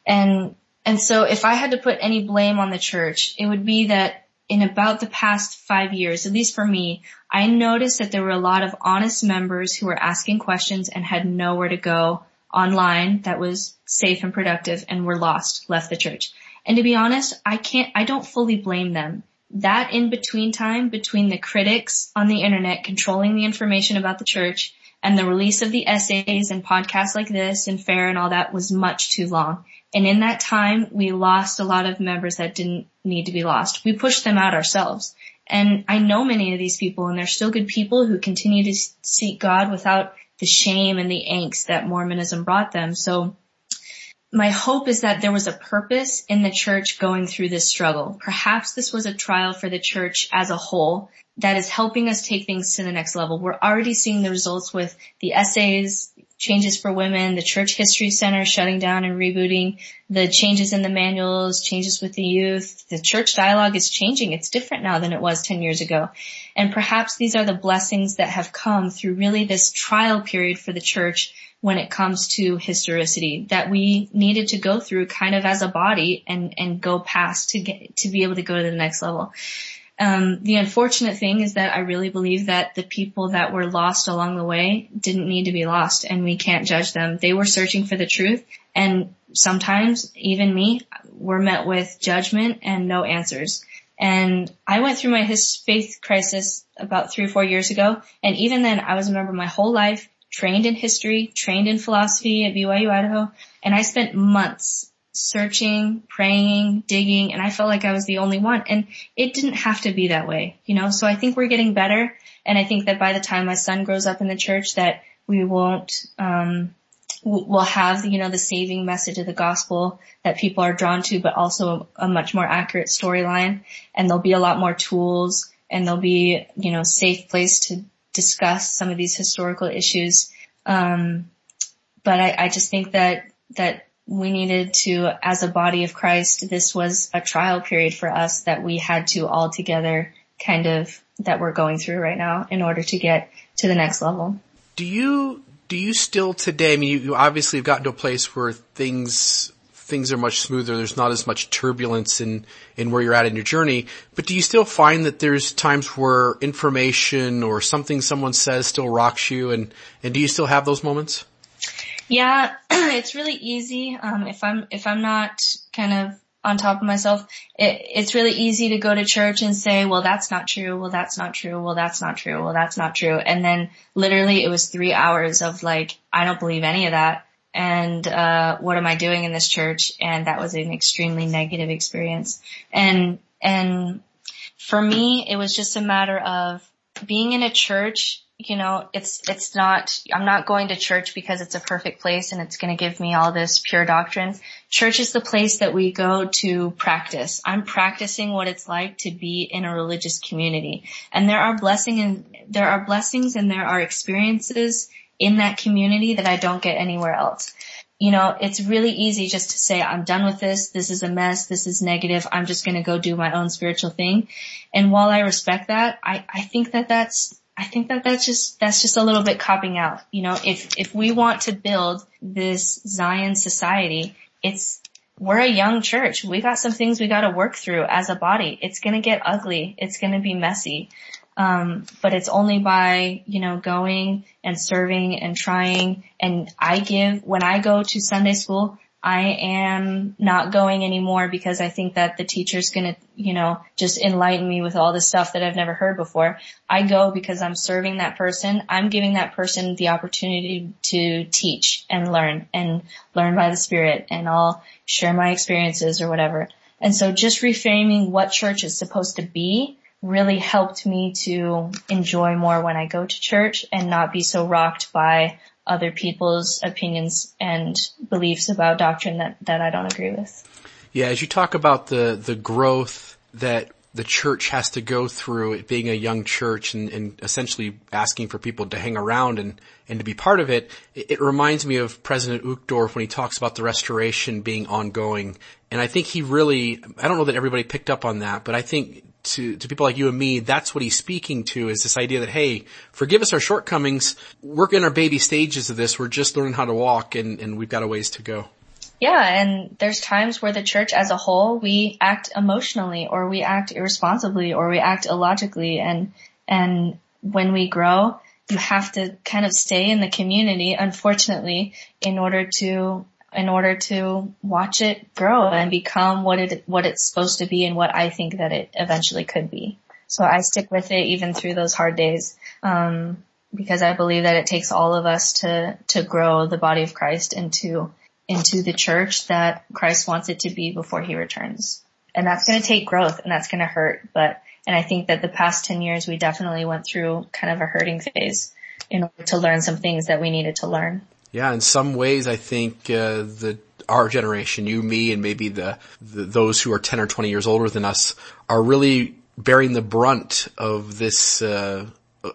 And and so if I had to put any blame on the church, it would be that in about the past five years, at least for me, I noticed that there were a lot of honest members who were asking questions and had nowhere to go online that was safe and productive and were lost, left the church. And to be honest, I can't, I don't fully blame them. That in between time between the critics on the internet controlling the information about the church and the release of the essays and podcasts like this and fair and all that was much too long. And in that time, we lost a lot of members that didn't need to be lost. We pushed them out ourselves. And I know many of these people and they're still good people who continue to seek God without the shame and the angst that Mormonism brought them. So my hope is that there was a purpose in the church going through this struggle. Perhaps this was a trial for the church as a whole that is helping us take things to the next level. We're already seeing the results with the essays, changes for women, the Church History Center shutting down and rebooting, the changes in the manuals, changes with the youth. The church dialogue is changing. It's different now than it was 10 years ago. And perhaps these are the blessings that have come through really this trial period for the church when it comes to historicity that we needed to go through kind of as a body and, and go past to get, to be able to go to the next level. Um, the unfortunate thing is that I really believe that the people that were lost along the way didn't need to be lost and we can't judge them. They were searching for the truth and sometimes even me were met with judgment and no answers. And I went through my his faith crisis about three or four years ago. And even then I was a member my whole life, trained in history, trained in philosophy at BYU Idaho. And I spent months searching, praying, digging, and I felt like I was the only one. And it didn't have to be that way, you know, so I think we're getting better. And I think that by the time my son grows up in the church that we won't, um, we'll have, you know, the saving message of the gospel that people are drawn to, but also a, a much more accurate storyline. And there'll be a lot more tools and there'll be, you know, safe place to discuss some of these historical issues. Um, but I, I just think that, that we needed to, as a body of Christ, this was a trial period for us that we had to all together kind of, that we're going through right now in order to get to the next level. Do you, do you still today, I mean, you, you obviously have gotten to a place where things, things are much smoother. There's not as much turbulence in, in where you're at in your journey, but do you still find that there's times where information or something someone says still rocks you and, and do you still have those moments? Yeah, it's really easy. Um, if I'm if I'm not kind of on top of myself, it, it's really easy to go to church and say, well, that's not true. Well, that's not true. Well, that's not true. Well, that's not true. And then literally it was three hours of like, I don't believe any of that. And, uh, what am I doing in this church? And that was an extremely negative experience. And, and for me, it was just a matter of being in a church you know, it's, it's not, I'm not going to church because it's a perfect place and it's going to give me all this pure doctrine. Church is the place that we go to practice. I'm practicing what it's like to be in a religious community. And there are blessing and there are blessings and there are experiences in that community that I don't get anywhere else. You know, it's really easy just to say, I'm done with this. This is a mess. This is negative. I'm just going to go do my own spiritual thing. And while I respect that, I, I think that that's I think that that's just, that's just a little bit copping out. You know, if, if we want to build this Zion society, it's, we're a young church. We got some things we got to work through as a body. It's going to get ugly. It's going to be messy. Um, but it's only by, you know, going and serving and trying. And I give, when I go to Sunday school, I am not going anymore because I think that the teacher's gonna, you know, just enlighten me with all this stuff that I've never heard before. I go because I'm serving that person. I'm giving that person the opportunity to teach and learn and learn by the Spirit and I'll share my experiences or whatever. And so just reframing what church is supposed to be really helped me to enjoy more when I go to church and not be so rocked by other people's opinions and beliefs about doctrine that, that I don't agree with. Yeah, as you talk about the, the growth that the church has to go through it being a young church and, and essentially asking for people to hang around and, and to be part of it, it, it reminds me of President Uchtdorf when he talks about the restoration being ongoing. And I think he really, I don't know that everybody picked up on that, but I think to, to people like you and me, that's what he's speaking to is this idea that, hey, forgive us our shortcomings. We're in our baby stages of this. We're just learning how to walk and, and we've got a ways to go. Yeah, and there's times where the church as a whole, we act emotionally or we act irresponsibly or we act illogically and, and when we grow, you have to kind of stay in the community, unfortunately, in order to in order to watch it grow and become what it what it's supposed to be and what I think that it eventually could be. So I stick with it even through those hard days. Um, because I believe that it takes all of us to to grow the body of Christ into into the church that Christ wants it to be before he returns. And that's going to take growth and that's going to hurt, but and I think that the past 10 years we definitely went through kind of a hurting phase in order to learn some things that we needed to learn. Yeah, in some ways, I think uh, the our generation, you, me, and maybe the, the those who are ten or twenty years older than us, are really bearing the brunt of this, uh,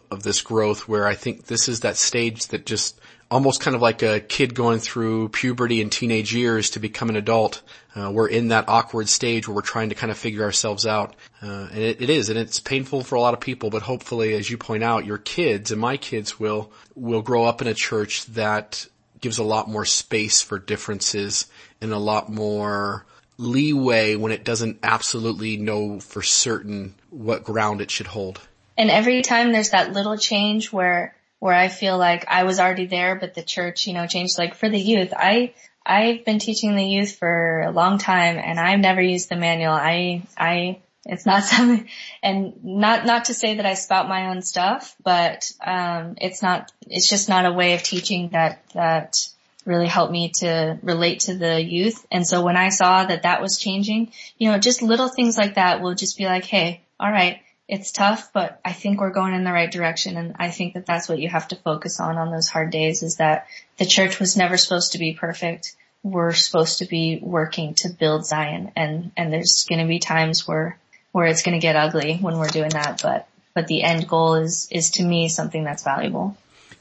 of this growth where I think this is that stage that just almost kind of like a kid going through puberty and teenage years to become an adult. Uh, we're in that awkward stage where we're trying to kind of figure ourselves out. Uh, and it, it is, and it's painful for a lot of people, but hopefully, as you point out, your kids and my kids will, will grow up in a church that gives a lot more space for differences and a lot more leeway when it doesn't absolutely know for certain what ground it should hold. And every time there's that little change where where I feel like I was already there, but the church, you know, changed. Like for the youth, I, I've been teaching the youth for a long time and I've never used the manual. I, I, it's not something, and not, not to say that I spout my own stuff, but, um, it's not, it's just not a way of teaching that, that really helped me to relate to the youth. And so when I saw that that was changing, you know, just little things like that will just be like, Hey, all right, it's tough, but I think we're going in the right direction. And I think that that's what you have to focus on on those hard days is that the church was never supposed to be perfect. We're supposed to be working to build Zion and, and there's going to be times where, where it's going to get ugly when we're doing that. But, but the end goal is, is to me something that's valuable.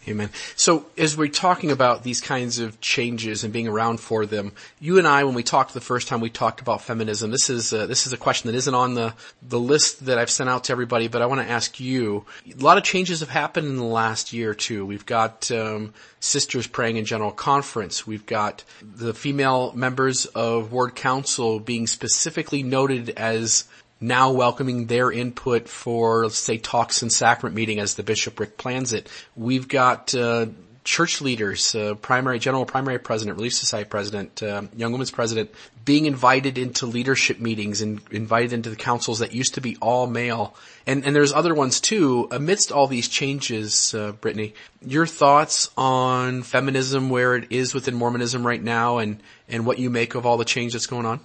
Amen. So as we're talking about these kinds of changes and being around for them, you and I, when we talked the first time, we talked about feminism. This is uh, this is a question that isn't on the the list that I've sent out to everybody, but I want to ask you. A lot of changes have happened in the last year or two. We've got um, sisters praying in general conference. We've got the female members of ward council being specifically noted as now welcoming their input for, let's say, talks and sacrament meeting as the bishopric plans it. We've got uh, church leaders, uh, primary, general primary president, Relief Society president, uh, Young Women's president, being invited into leadership meetings and invited into the councils that used to be all male. And, and there's other ones too. Amidst all these changes, uh, Brittany, your thoughts on feminism, where it is within Mormonism right now and, and what you make of all the change that's going on?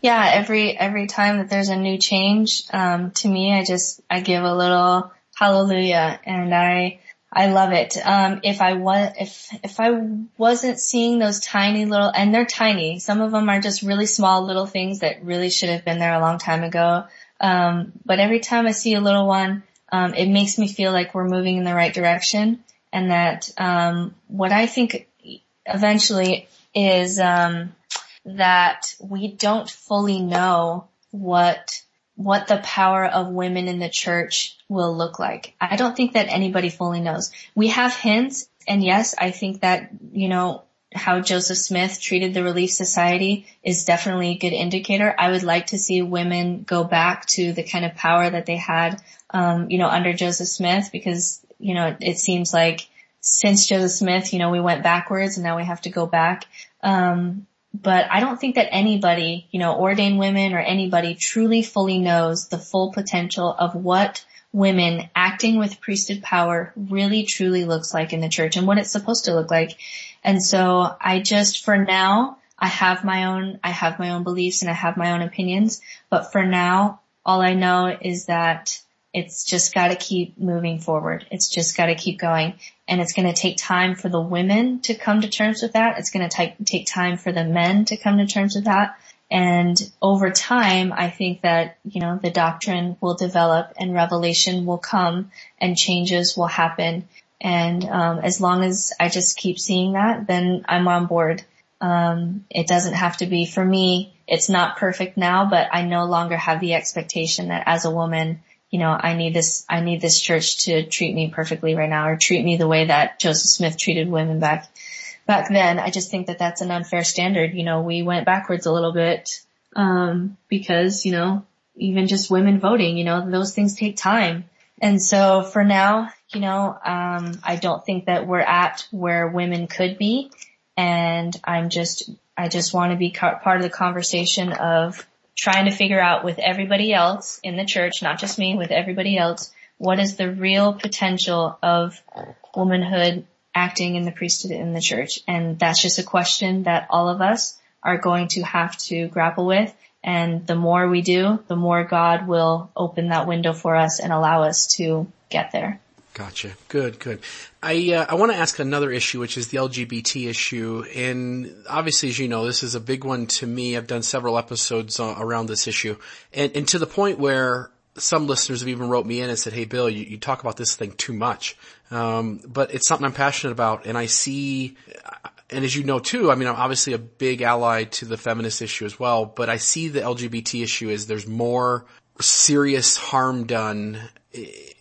Yeah, every every time that there's a new change, um, to me, I just I give a little hallelujah, and I I love it. Um, if I was if if I wasn't seeing those tiny little and they're tiny, some of them are just really small little things that really should have been there a long time ago. Um, but every time I see a little one, um, it makes me feel like we're moving in the right direction, and that um, what I think eventually is um, that we don't fully know what what the power of women in the church will look like. I don't think that anybody fully knows. We have hints, and yes, I think that, you know, how Joseph Smith treated the Relief Society is definitely a good indicator. I would like to see women go back to the kind of power that they had, um, you know, under Joseph Smith because, you know, it, seems like since Joseph Smith, you know, we went backwards and now we have to go back. Um, but I don't think that anybody, you know, ordained women or anybody truly fully knows the full potential of what women acting with priesthood power really truly looks like in the church and what it's supposed to look like. And so I just, for now, I have my own, I have my own beliefs and I have my own opinions, but for now, all I know is that it's just got to keep moving forward. It's just got to keep going. And it's going to take time for the women to come to terms with that. It's going to take, take time for the men to come to terms with that. And over time, I think that, you know, the doctrine will develop and revelation will come and changes will happen. And, um, as long as I just keep seeing that, then I'm on board. Um, it doesn't have to be for me. It's not perfect now, but I no longer have the expectation that as a woman, you know, I need this, I need this church to treat me perfectly right now or treat me the way that Joseph Smith treated women back, back then. I just think that that's an unfair standard. You know, we went backwards a little bit, um, because, you know, even just women voting, you know, those things take time. And so for now, you know, um, I don't think that we're at where women could be. And I'm just, I just want to be part of the conversation of trying to figure out with everybody else in the church, not just me, with everybody else, what is the real potential of womanhood acting in the priesthood in the church? And that's just a question that all of us are going to have to grapple with. And the more we do, the more God will open that window for us and allow us to get there. Gotcha. Good, good. I uh, I want to ask another issue, which is the LGBT issue, and obviously, as you know, this is a big one to me. I've done several episodes uh, around this issue, and and to the point where some listeners have even wrote me in and said, "Hey, Bill, you, you talk about this thing too much." Um, but it's something I'm passionate about, and I see, and as you know too, I mean, I'm obviously a big ally to the feminist issue as well. But I see the LGBT issue as there's more serious harm done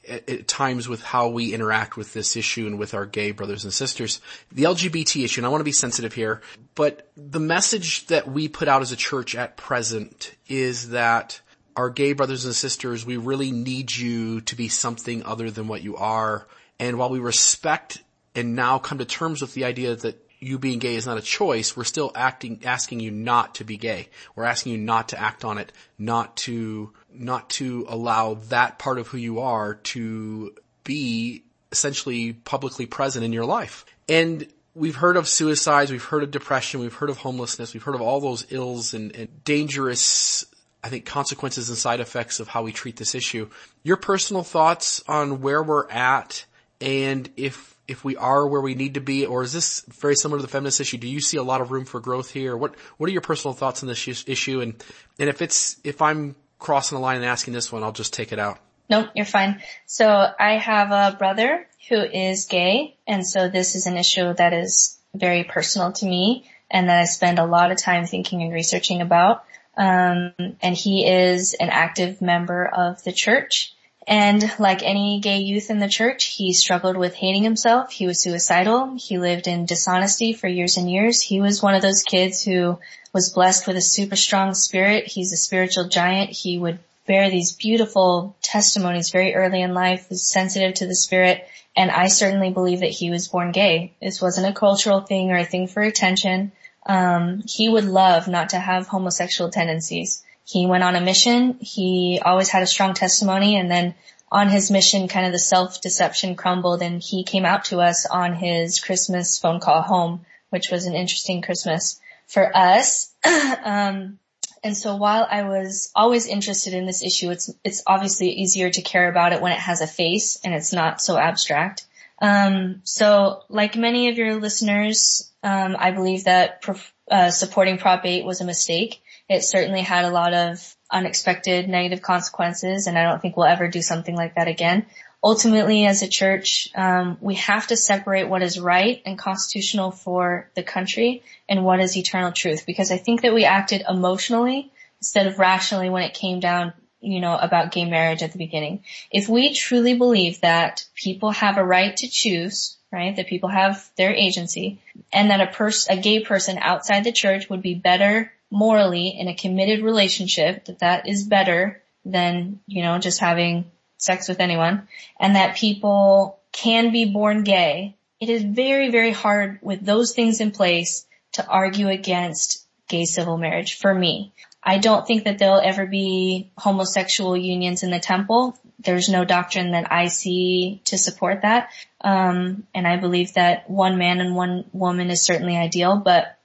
at, times with how we interact with this issue and with our gay brothers and sisters. The LGBT issue, and I want to be sensitive here, but the message that we put out as a church at present is that our gay brothers and sisters, we really need you to be something other than what you are. And while we respect and now come to terms with the idea that you being gay is not a choice, we're still acting, asking you not to be gay. We're asking you not to act on it, not to, not to allow that part of who you are to be essentially publicly present in your life. And we've heard of suicides, we've heard of depression, we've heard of homelessness, we've heard of all those ills and, and dangerous I think consequences and side effects of how we treat this issue. Your personal thoughts on where we're at and if if we are where we need to be, or is this very similar to the feminist issue? Do you see a lot of room for growth here? What What are your personal thoughts on this issue? And and if it's if I'm crossing the line and asking this one, I'll just take it out. Nope, you're fine. So I have a brother who is gay, and so this is an issue that is very personal to me, and that I spend a lot of time thinking and researching about. Um, and he is an active member of the church. And like any gay youth in the church, he struggled with hating himself. He was suicidal. He lived in dishonesty for years and years. He was one of those kids who was blessed with a super strong spirit. He's a spiritual giant. He would bear these beautiful testimonies very early in life, was sensitive to the spirit. And I certainly believe that he was born gay. This wasn't a cultural thing or a thing for attention. Um, he would love not to have homosexual tendencies. He went on a mission. He always had a strong testimony and then on his mission, kind of the self-deception crumbled and he came out to us on his Christmas phone call home, which was an interesting Christmas for us. um, and so while I was always interested in this issue, it's, it's obviously easier to care about it when it has a face and it's not so abstract. Um, so like many of your listeners, um, I believe that uh, supporting Prop 8 was a mistake. It certainly had a lot of unexpected negative consequences, and I don't think we'll ever do something like that again. Ultimately, as a church, um, we have to separate what is right and constitutional for the country and what is eternal truth, because I think that we acted emotionally instead of rationally when it came down you know, about gay marriage at the beginning. If we truly believe that people have a right to choose, right, that people have their agency, and that a person, a gay person outside the church would be better morally in a committed relationship, that that is better than, you know, just having sex with anyone, and that people can be born gay, it is very, very hard with those things in place to argue against gay civil marriage for me. I don't think that there'll ever be homosexual unions in the temple. There's no doctrine that I see to support that. Um, and I believe that one man and one woman is certainly ideal, but,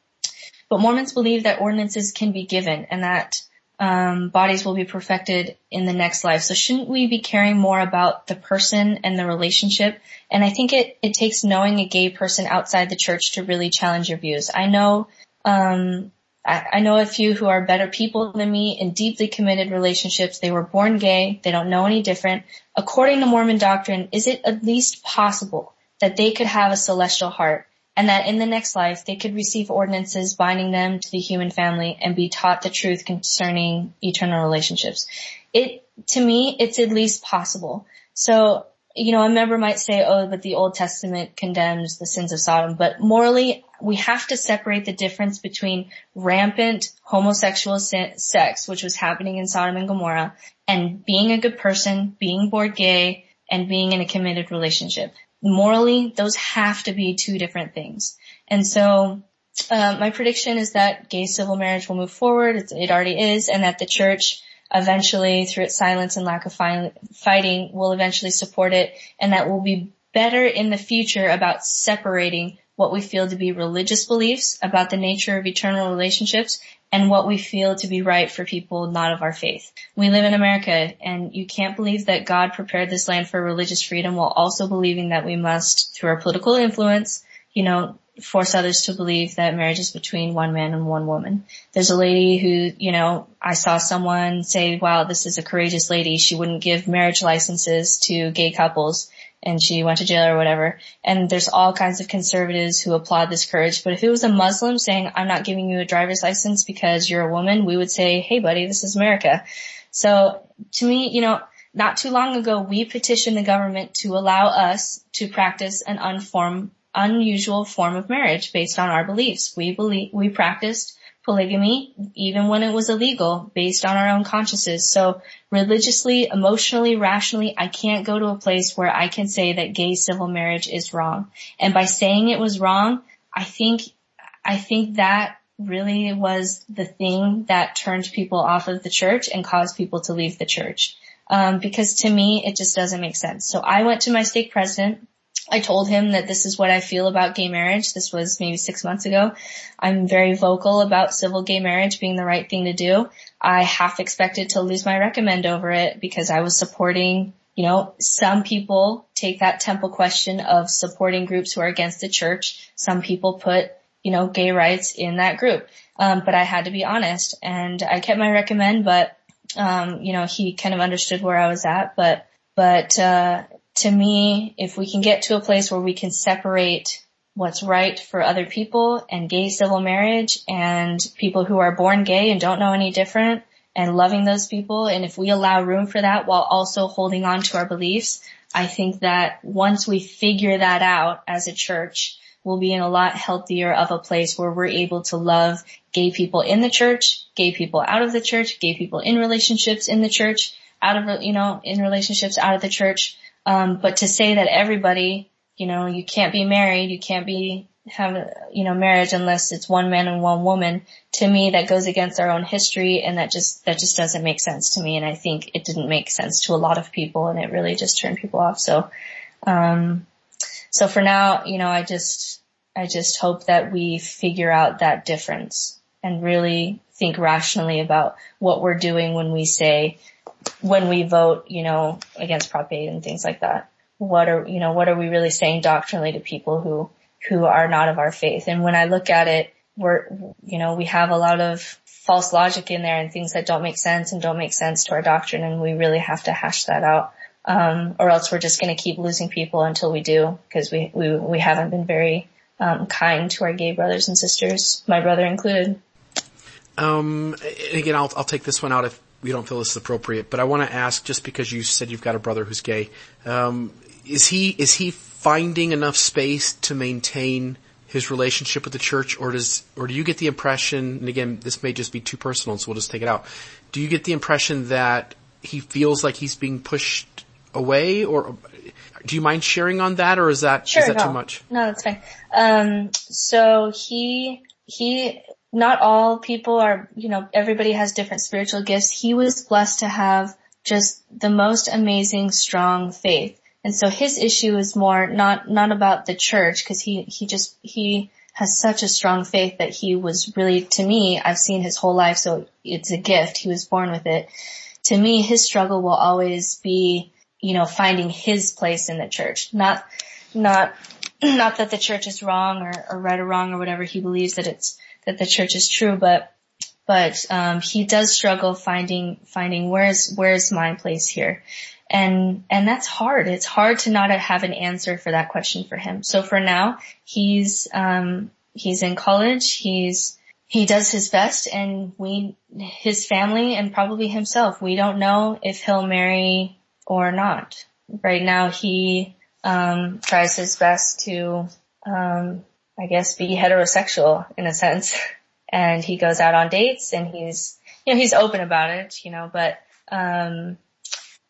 but Mormons believe that ordinances can be given and that um, bodies will be perfected in the next life. So shouldn't we be caring more about the person and the relationship? And I think it, it takes knowing a gay person outside the church to really challenge your views. I know, um, I, I know a few who are better people than me in deeply committed relationships. They were born gay. They don't know any different. According to Mormon doctrine, is it at least possible that they could have a celestial heart and that in the next life they could receive ordinances binding them to the human family and be taught the truth concerning eternal relationships? It, to me, it's at least possible. So you know, a member might say, oh, but the Old Testament condemns the sins of Sodom, but morally, we have to separate the difference between rampant homosexual sex, which was happening in Sodom and Gomorrah, and being a good person, being born gay, and being in a committed relationship. Morally, those have to be two different things. And so, uh, my prediction is that gay civil marriage will move forward. it already is, and that the church eventually through its silence and lack of fighting will eventually support it and that we'll be better in the future about separating what we feel to be religious beliefs about the nature of eternal relationships and what we feel to be right for people not of our faith. We live in America and you can't believe that God prepared this land for religious freedom while also believing that we must, through our political influence, you know, force others to believe that marriage is between one man and one woman. There's a lady who, you know, I saw someone say, wow, this is a courageous lady. She wouldn't give marriage licenses to gay couples and she went to jail or whatever. And there's all kinds of conservatives who applaud this courage. But if it was a Muslim saying, I'm not giving you a driver's license because you're a woman, we would say, hey buddy, this is America. So to me, you know, not too long ago, we petitioned the government to allow us to practice an unform, unusual form of marriage based on our beliefs. We believe, we practiced polygamy even when it was illegal based on our own consciences. So religiously, emotionally, rationally, I can't go to a place where I can say that gay civil marriage is wrong. And by saying it was wrong, I think, I think that really was the thing that turned people off of the church and caused people to leave the church. Um, because to me, it just doesn't make sense. So I went to my stake president I told him that this is what I feel about gay marriage. This was maybe six months ago. I'm very vocal about civil gay marriage being the right thing to do. I half expected to lose my recommend over it because I was supporting, you know, some people take that temple question of supporting groups who are against the church. Some people put, you know, gay rights in that group. Um, but I had to be honest and I kept my recommend, but, um, you know, he kind of understood where I was at, but, but, uh, to me, if we can get to a place where we can separate what's right for other people and gay civil marriage and people who are born gay and don't know any different and loving those people. And if we allow room for that while also holding on to our beliefs, I think that once we figure that out as a church, we'll be in a lot healthier of a place where we're able to love gay people in the church, gay people out of the church, gay people in relationships in the church, out of, you know, in relationships out of the church, um, but to say that everybody, you know, you can't be married, you can't be have you know marriage unless it's one man and one woman to me that goes against our own history and that just that just doesn't make sense to me and I think it didn't make sense to a lot of people and it really just turned people off. So um so for now you know I just I just hope that we figure out that difference and really think rationally about what we're doing when we say when we vote, you know, against Prop 8 and things like that. What are, you know, what are we really saying doctrinally to people who, who are not of our faith? And when I look at it, we're, you know, we have a lot of false logic in there and things that don't make sense and don't make sense to our doctrine and we really have to hash that out. Um, or else we're just going to keep losing people until we do because we, we, we haven't been very, um, kind to our gay brothers and sisters, my brother included. Um, again, I'll, I'll take this one out if we don't feel this is appropriate, but I want to ask, just because you said you've got a brother who's gay, um, is he is he finding enough space to maintain his relationship with the church, or does or do you get the impression? And again, this may just be too personal, so we'll just take it out. Do you get the impression that he feels like he's being pushed away, or do you mind sharing on that, or is that sure, is that no. too much? No, that's fine. Um, so he he not all people are, you know, everybody has different spiritual gifts. He was blessed to have just the most amazing, strong faith. And so his issue is more not, not about the church because he, he just, he has such a strong faith that he was really, to me, I've seen his whole life, so it's a gift. He was born with it. To me, his struggle will always be, you know, finding his place in the church. Not, not, not that the church is wrong or, or right or wrong or whatever. He believes that it's, that the church is true, but but um, he does struggle finding finding where's where's my place here, and and that's hard. It's hard to not have an answer for that question for him. So for now, he's um, he's in college. He's he does his best, and we his family and probably himself. We don't know if he'll marry or not. Right now, he um, tries his best to um, I guess, be heterosexual in a sense. And he goes out on dates and he's, you know, he's open about it, you know, but, um,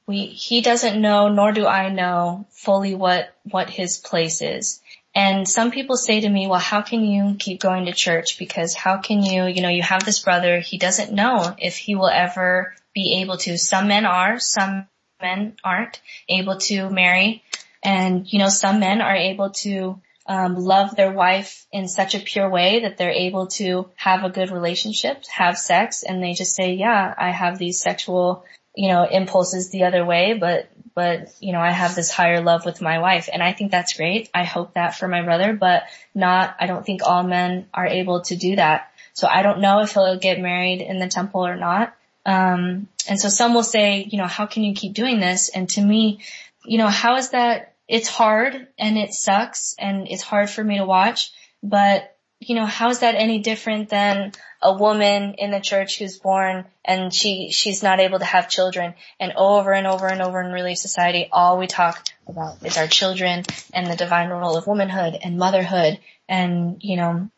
we, he doesn't know, nor do I know fully what, what his place is. And some people say to me, well, how can you keep going to church? Because how can you, you know, you have this brother, he doesn't know if he will ever be able to. Some men are, some men aren't able to marry. And, you know, some men are able to um, love their wife in such a pure way that they're able to have a good relationship, have sex, and they just say, yeah, I have these sexual, you know, impulses the other way, but but you know, I have this higher love with my wife and I think that's great. I hope that for my brother, but not, I don't think all men are able to do that. So I don't know if he'll get married in the temple or not. Um, and so some will say, you know, how can you keep doing this? And to me, you know, how is that? It's hard and it sucks and it's hard for me to watch, but you know, how is that any different than a woman in the church who's born and she, she's not able to have children and over and over and over in Relief Society, all we talk about is our children and the divine role of womanhood and motherhood. And, you know,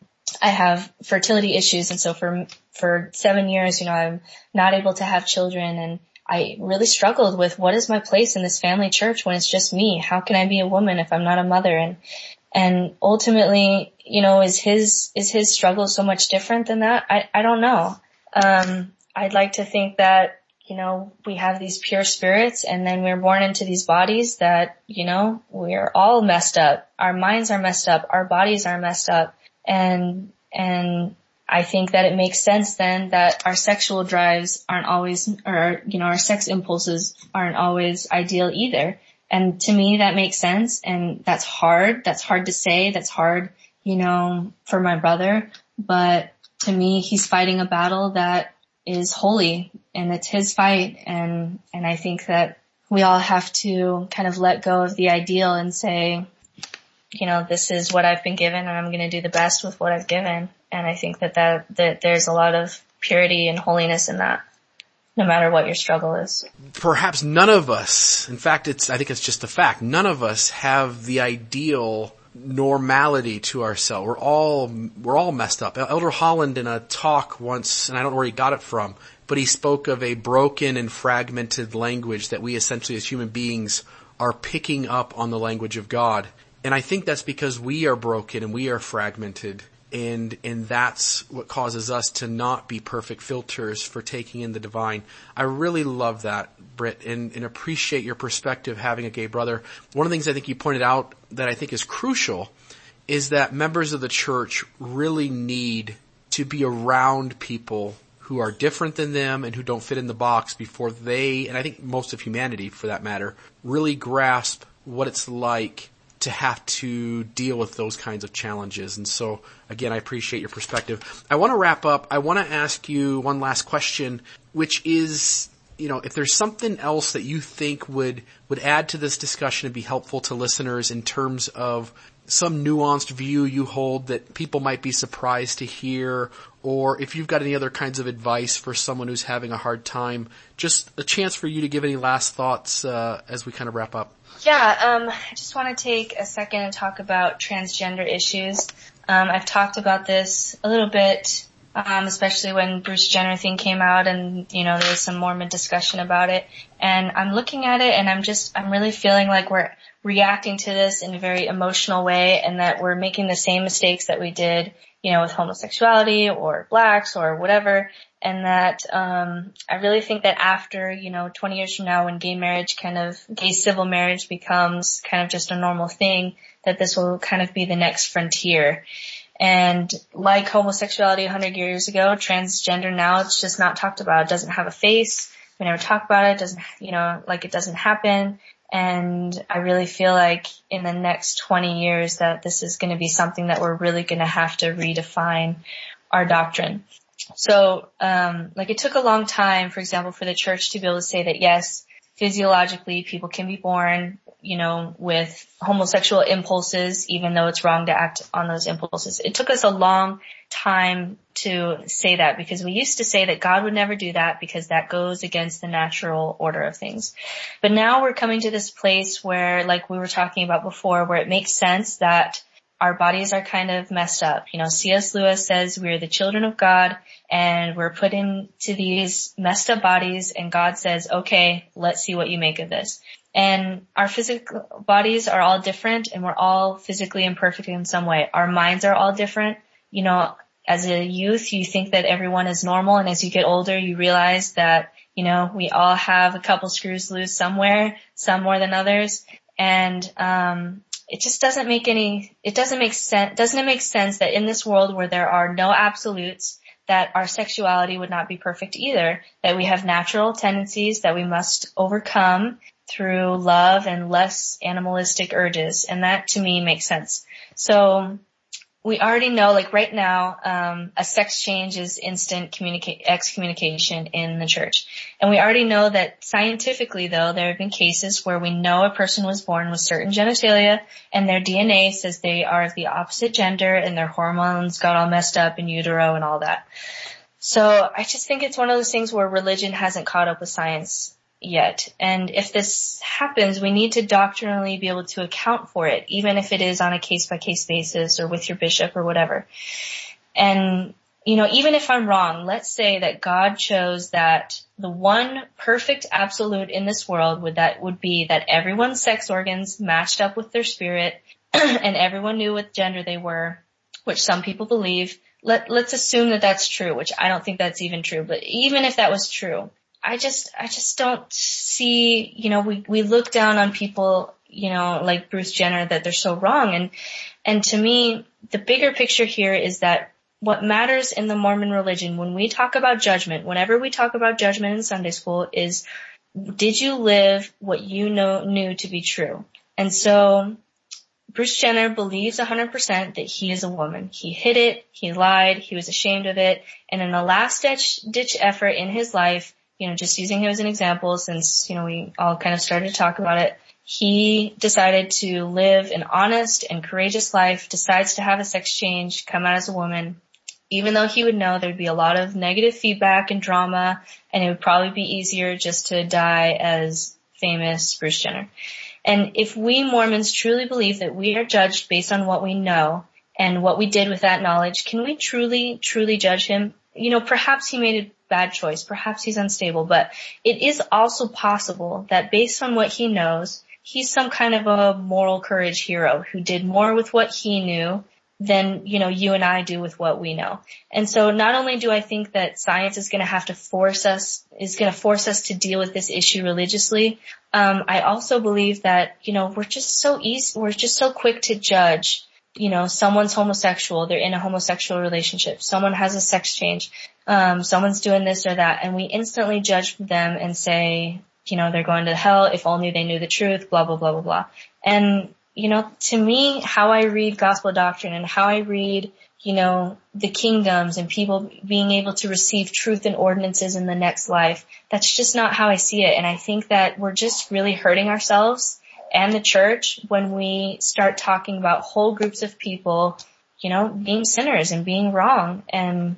I have fertility issues and so for, for seven years, you know, I'm not able to have children and I really struggled with what is my place in this family church when it's just me? How can I be a woman if I'm not a mother? And, and ultimately, you know, is his, is his struggle so much different than that? I, I don't know. Um, I'd like to think that, you know, we have these pure spirits and then we're born into these bodies that, you know, we're all messed up. Our minds are messed up. Our bodies are messed up. And, and I think that it makes sense then that our sexual drives aren't always, or, you know, our sex impulses aren't always ideal either. And to me, that makes sense. And that's hard. That's hard to say. That's hard, you know, for my brother. But to me, he's fighting a battle that is holy and it's his fight. And, and I think that we all have to kind of let go of the ideal and say, you know, this is what I've been given and I'm going to do the best with what I've given. And I think that that, that there's a lot of purity and holiness in that, no matter what your struggle is. Perhaps none of us, in fact, it's, I think it's just a fact, none of us have the ideal normality to ourselves. We're all, we're all messed up. Elder Holland in a talk once, and I don't know where he got it from, but he spoke of a broken and fragmented language that we essentially as human beings are picking up on the language of God. And I think that's because we are broken and we are fragmented and and that's what causes us to not be perfect filters for taking in the divine. I really love that, Britt, and, and appreciate your perspective having a gay brother. One of the things I think you pointed out that I think is crucial is that members of the church really need to be around people who are different than them and who don't fit in the box before they, and I think most of humanity for that matter, really grasp what it's like to have to deal with those kinds of challenges. And so again, I appreciate your perspective. I want to wrap up. I want to ask you one last question, which is, you know, if there's something else that you think would, would add to this discussion and be helpful to listeners in terms of some nuanced view you hold that people might be surprised to hear, or if you've got any other kinds of advice for someone who's having a hard time, just a chance for you to give any last thoughts uh, as we kind of wrap up. Yeah, um, I just want to take a second and talk about transgender issues. Um, I've talked about this a little bit, um, especially when Bruce Jenner thing came out, and you know there was some Mormon discussion about it. And I'm looking at it, and I'm just I'm really feeling like we're reacting to this in a very emotional way, and that we're making the same mistakes that we did, you know, with homosexuality or blacks or whatever and that um, I really think that after you know 20 years from now, when gay marriage kind of gay civil marriage becomes kind of just a normal thing, that this will kind of be the next frontier. And like homosexuality 100 years ago, transgender now it's just not talked about. It doesn't have a face. We never talk about it. it doesn't you know like it doesn't happen. And I really feel like in the next 20 years that this is going to be something that we're really going to have to redefine our doctrine. So, um, like it took a long time, for example, for the church to be able to say that yes, physiologically people can be born, you know, with homosexual impulses, even though it's wrong to act on those impulses. It took us a long time to say that because we used to say that God would never do that because that goes against the natural order of things. But now we're coming to this place where, like we were talking about before, where it makes sense that our bodies are kind of messed up. You know, C.S. Lewis says we're the children of God and we're put into these messed up bodies and God says, okay, let's see what you make of this. And our physical bodies are all different and we're all physically imperfect in some way. Our minds are all different. You know, as a youth, you think that everyone is normal and as you get older, you realize that, you know, we all have a couple screws loose somewhere, some more than others. And, um, it just doesn't make any, it doesn't make sense, doesn't it make sense that in this world where there are no absolutes, that our sexuality would not be perfect either, that we have natural tendencies that we must overcome through love and less animalistic urges. And that to me makes sense. So we already know, like right now, um, a sex change is instant communica- excommunication in the church. And we already know that scientifically though, there have been cases where we know a person was born with certain genitalia and their DNA says they are of the opposite gender and their hormones got all messed up in utero and all that. So I just think it's one of those things where religion hasn't caught up with science yet. And if this happens, we need to doctrinally be able to account for it, even if it is on a case by case basis or with your bishop or whatever. And, you know, even if I'm wrong, let's say that God chose that the one perfect absolute in this world would that would be that everyone's sex organs matched up with their spirit and everyone knew what gender they were, which some people believe. Let, let's assume that that's true, which I don't think that's even true, but even if that was true, I just, I just don't see, you know, we, we look down on people, you know, like Bruce Jenner that they're so wrong. And, and to me, the bigger picture here is that what matters in the Mormon religion when we talk about judgment, whenever we talk about judgment in Sunday school is, did you live what you know, knew to be true? And so Bruce Jenner believes 100% that he is a woman. He hid it, he lied, he was ashamed of it, and in a last ditch, ditch effort in his life, you know, just using him as an example since, you know, we all kind of started to talk about it. He decided to live an honest and courageous life, decides to have a sex change, come out as a woman, even though he would know there'd be a lot of negative feedback and drama and it would probably be easier just to die as famous Bruce Jenner. And if we Mormons truly believe that we are judged based on what we know and what we did with that knowledge, can we truly, truly judge him? You know, perhaps he made a bad choice. Perhaps he's unstable, but it is also possible that based on what he knows, he's some kind of a moral courage hero who did more with what he knew than, you know, you and I do with what we know. And so not only do I think that science is going to have to force us, is going to force us to deal with this issue religiously, um, I also believe that, you know, we're just so easy, we're just so quick to judge you know, someone's homosexual, they're in a homosexual relationship, someone has a sex change, um, someone's doing this or that, and we instantly judge them and say, you know, they're going to hell if only they knew the truth, blah, blah, blah, blah, blah. And, you know, to me, how I read gospel doctrine and how I read, you know, the kingdoms and people being able to receive truth and ordinances in the next life, that's just not how I see it. And I think that we're just really hurting ourselves and the church when we start talking about whole groups of people, you know, being sinners and being wrong. And,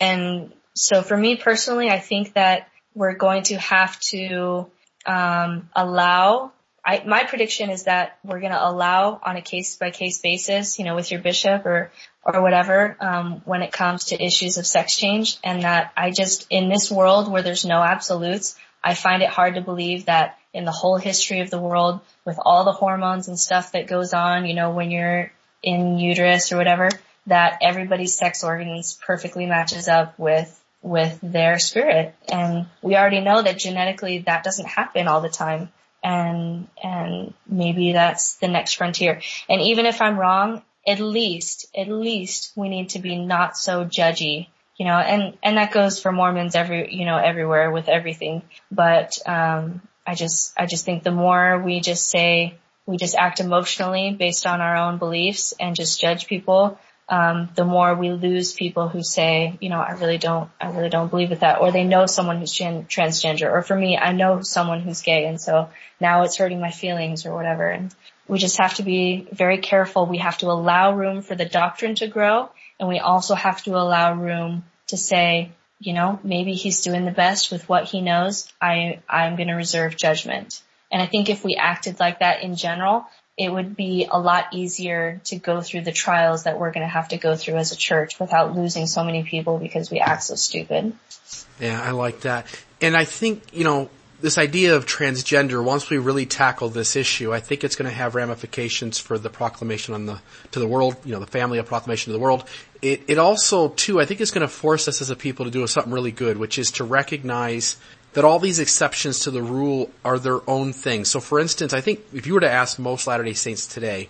and so for me personally, I think that we're going to have to, um, allow I, my prediction is that we're going to allow on a case by case basis, you know, with your bishop or, or whatever, um, when it comes to issues of sex change and that I just, in this world where there's no absolutes, I find it hard to believe that in the whole history of the world with all the hormones and stuff that goes on, you know, when you're in uterus or whatever, that everybody's sex organs perfectly matches up with with their spirit. And we already know that genetically that doesn't happen all the time. And, and maybe that's the next frontier. And even if I'm wrong, at least, at least we need to be not so judgy you know, and, and that goes for Mormons every, you know, everywhere with everything. But, um, I just, I just think the more we just say, we just act emotionally based on our own beliefs and just judge people, um, the more we lose people who say, you know, I really don't, I really don't believe with that, or they know someone who's gen- transgender, or for me, I know someone who's gay, and so now it's hurting my feelings or whatever. And we just have to be very careful. We have to allow room for the doctrine to grow and we also have to allow room to say, you know, maybe he's doing the best with what he knows. I, I'm going to reserve judgment. And I think if we acted like that in general, it would be a lot easier to go through the trials that we're going to have to go through as a church without losing so many people because we act so stupid. Yeah, I like that. And I think, you know, this idea of transgender, once we really tackle this issue, I think it's going to have ramifications for the proclamation on the to the world, you know, the family of proclamation to the world. It it also too, I think it's going to force us as a people to do something really good, which is to recognize that all these exceptions to the rule are their own thing. So for instance, I think if you were to ask most Latter-day Saints today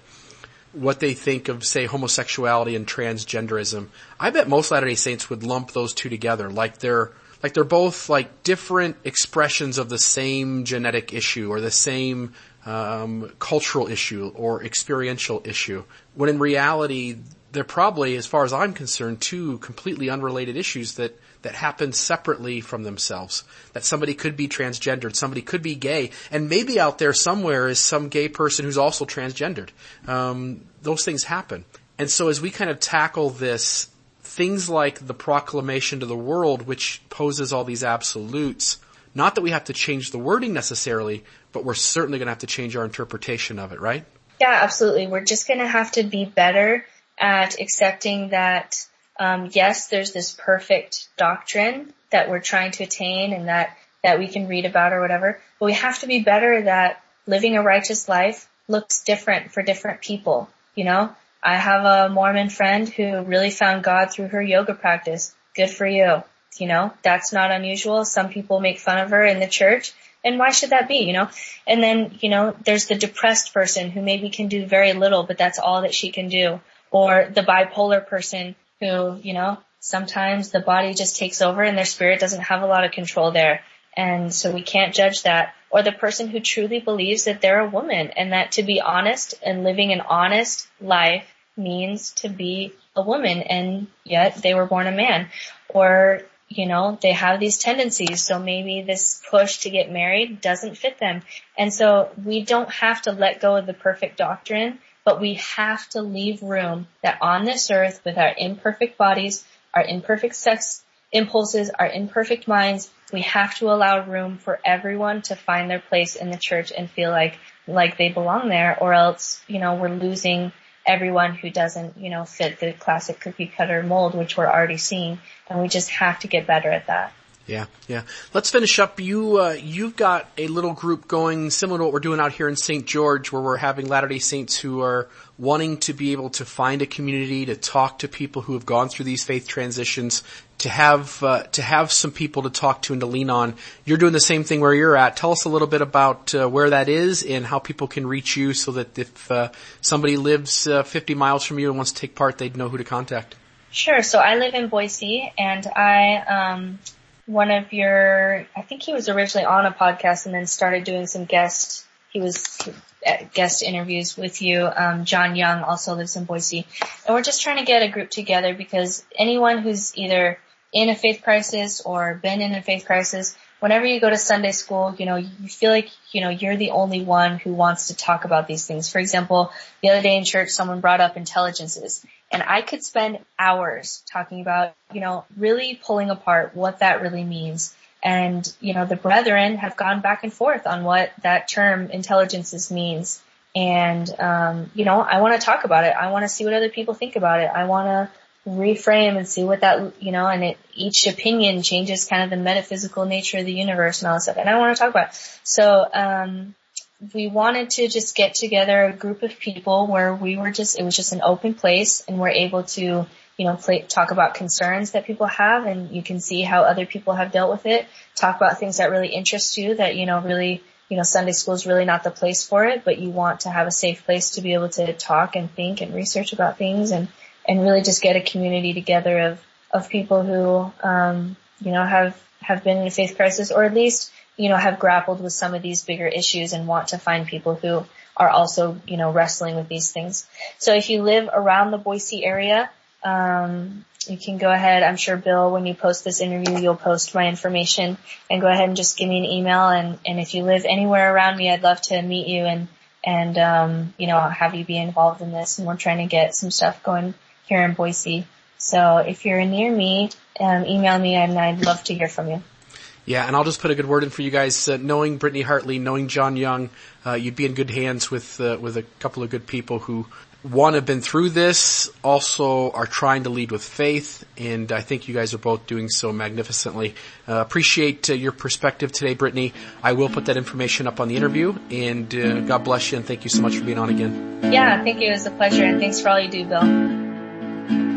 what they think of say homosexuality and transgenderism, I bet most Latter-day Saints would lump those two together like they're like they're both like different expressions of the same genetic issue or the same um, cultural issue or experiential issue. When in reality, they're probably, as far as I'm concerned, two completely unrelated issues that that happen separately from themselves. That somebody could be transgendered, somebody could be gay, and maybe out there somewhere is some gay person who's also transgendered. Um, those things happen. And so as we kind of tackle this things like the proclamation to the world, which poses all these absolutes, not that we have to change the wording necessarily, but we're certainly going to have to change our interpretation of it, right? Yeah, absolutely. We're just going to have to be better at accepting that, um, yes, there's this perfect doctrine that we're trying to attain and that, that we can read about or whatever, but we have to be better that living a righteous life looks different for different people, you know? I have a Mormon friend who really found God through her yoga practice. Good for you. You know, that's not unusual. Some people make fun of her in the church. And why should that be, you know? And then, you know, there's the depressed person who maybe can do very little, but that's all that she can do. Or the bipolar person who, you know, sometimes the body just takes over and their spirit doesn't have a lot of control there. And so we can't judge that. Or the person who truly believes that they're a woman and that to be honest and living an honest life means to be a woman and yet they were born a man. Or, you know, they have these tendencies, so maybe this push to get married doesn't fit them. And so we don't have to let go of the perfect doctrine, but we have to leave room that on this earth with our imperfect bodies, our imperfect sex impulses, our imperfect minds, we have to allow room for everyone to find their place in the church and feel like, like they belong there or else, you know, we're losing everyone who doesn't, you know, fit the classic cookie cutter mold, which we're already seeing. And we just have to get better at that. Yeah, yeah. Let's finish up. You, uh, you've got a little group going similar to what we're doing out here in St. George where we're having Latter-day Saints who are wanting to be able to find a community, to talk to people who have gone through these faith transitions, to have, uh, to have some people to talk to and to lean on. You're doing the same thing where you're at. Tell us a little bit about uh, where that is and how people can reach you so that if uh, somebody lives uh, 50 miles from you and wants to take part, they'd know who to contact. Sure. So I live in Boise and I, um, one of your, I think he was originally on a podcast and then started doing some guest, he was uh, guest interviews with you. Um, John Young also lives in Boise and we're just trying to get a group together because anyone who's either in a faith crisis or been in a faith crisis, whenever you go to Sunday school, you know, you feel like, you know, you're the only one who wants to talk about these things. For example, the other day in church, someone brought up intelligences and I could spend hours talking about, you know, really pulling apart what that really means. And, you know, the brethren have gone back and forth on what that term intelligences means. And, um, you know, I want to talk about it. I want to see what other people think about it. I want to reframe and see what that, you know, and it, each opinion changes kind of the metaphysical nature of the universe and all that stuff. And I want to talk about. So, um, we wanted to just get together a group of people where we were just, it was just an open place and we're able to, you know, play, talk about concerns that people have and you can see how other people have dealt with it. Talk about things that really interest you that, you know, really, you know, Sunday school is really not the place for it, but you want to have a safe place to be able to talk and think and research about things and, and really just get a community together of, of people who, um, you know, have, have been in a faith crisis or at least you know, have grappled with some of these bigger issues and want to find people who are also, you know, wrestling with these things. So if you live around the Boise area, um, you can go ahead. I'm sure Bill, when you post this interview, you'll post my information and go ahead and just give me an email. And, and if you live anywhere around me, I'd love to meet you and, and, um, you know, have you be involved in this. And we're trying to get some stuff going here in Boise. So if you're near me, um, email me and I'd love to hear from you. Yeah, and I'll just put a good word in for you guys. Uh, knowing Brittany Hartley, knowing John Young, uh, you'd be in good hands with uh, with a couple of good people who one have been through this, also are trying to lead with faith, and I think you guys are both doing so magnificently. Uh, appreciate uh, your perspective today, Brittany. I will put that information up on the interview, and uh, God bless you, and thank you so much for being on again. Yeah, thank you. It was a pleasure, and thanks for all you do, Bill. Thank you.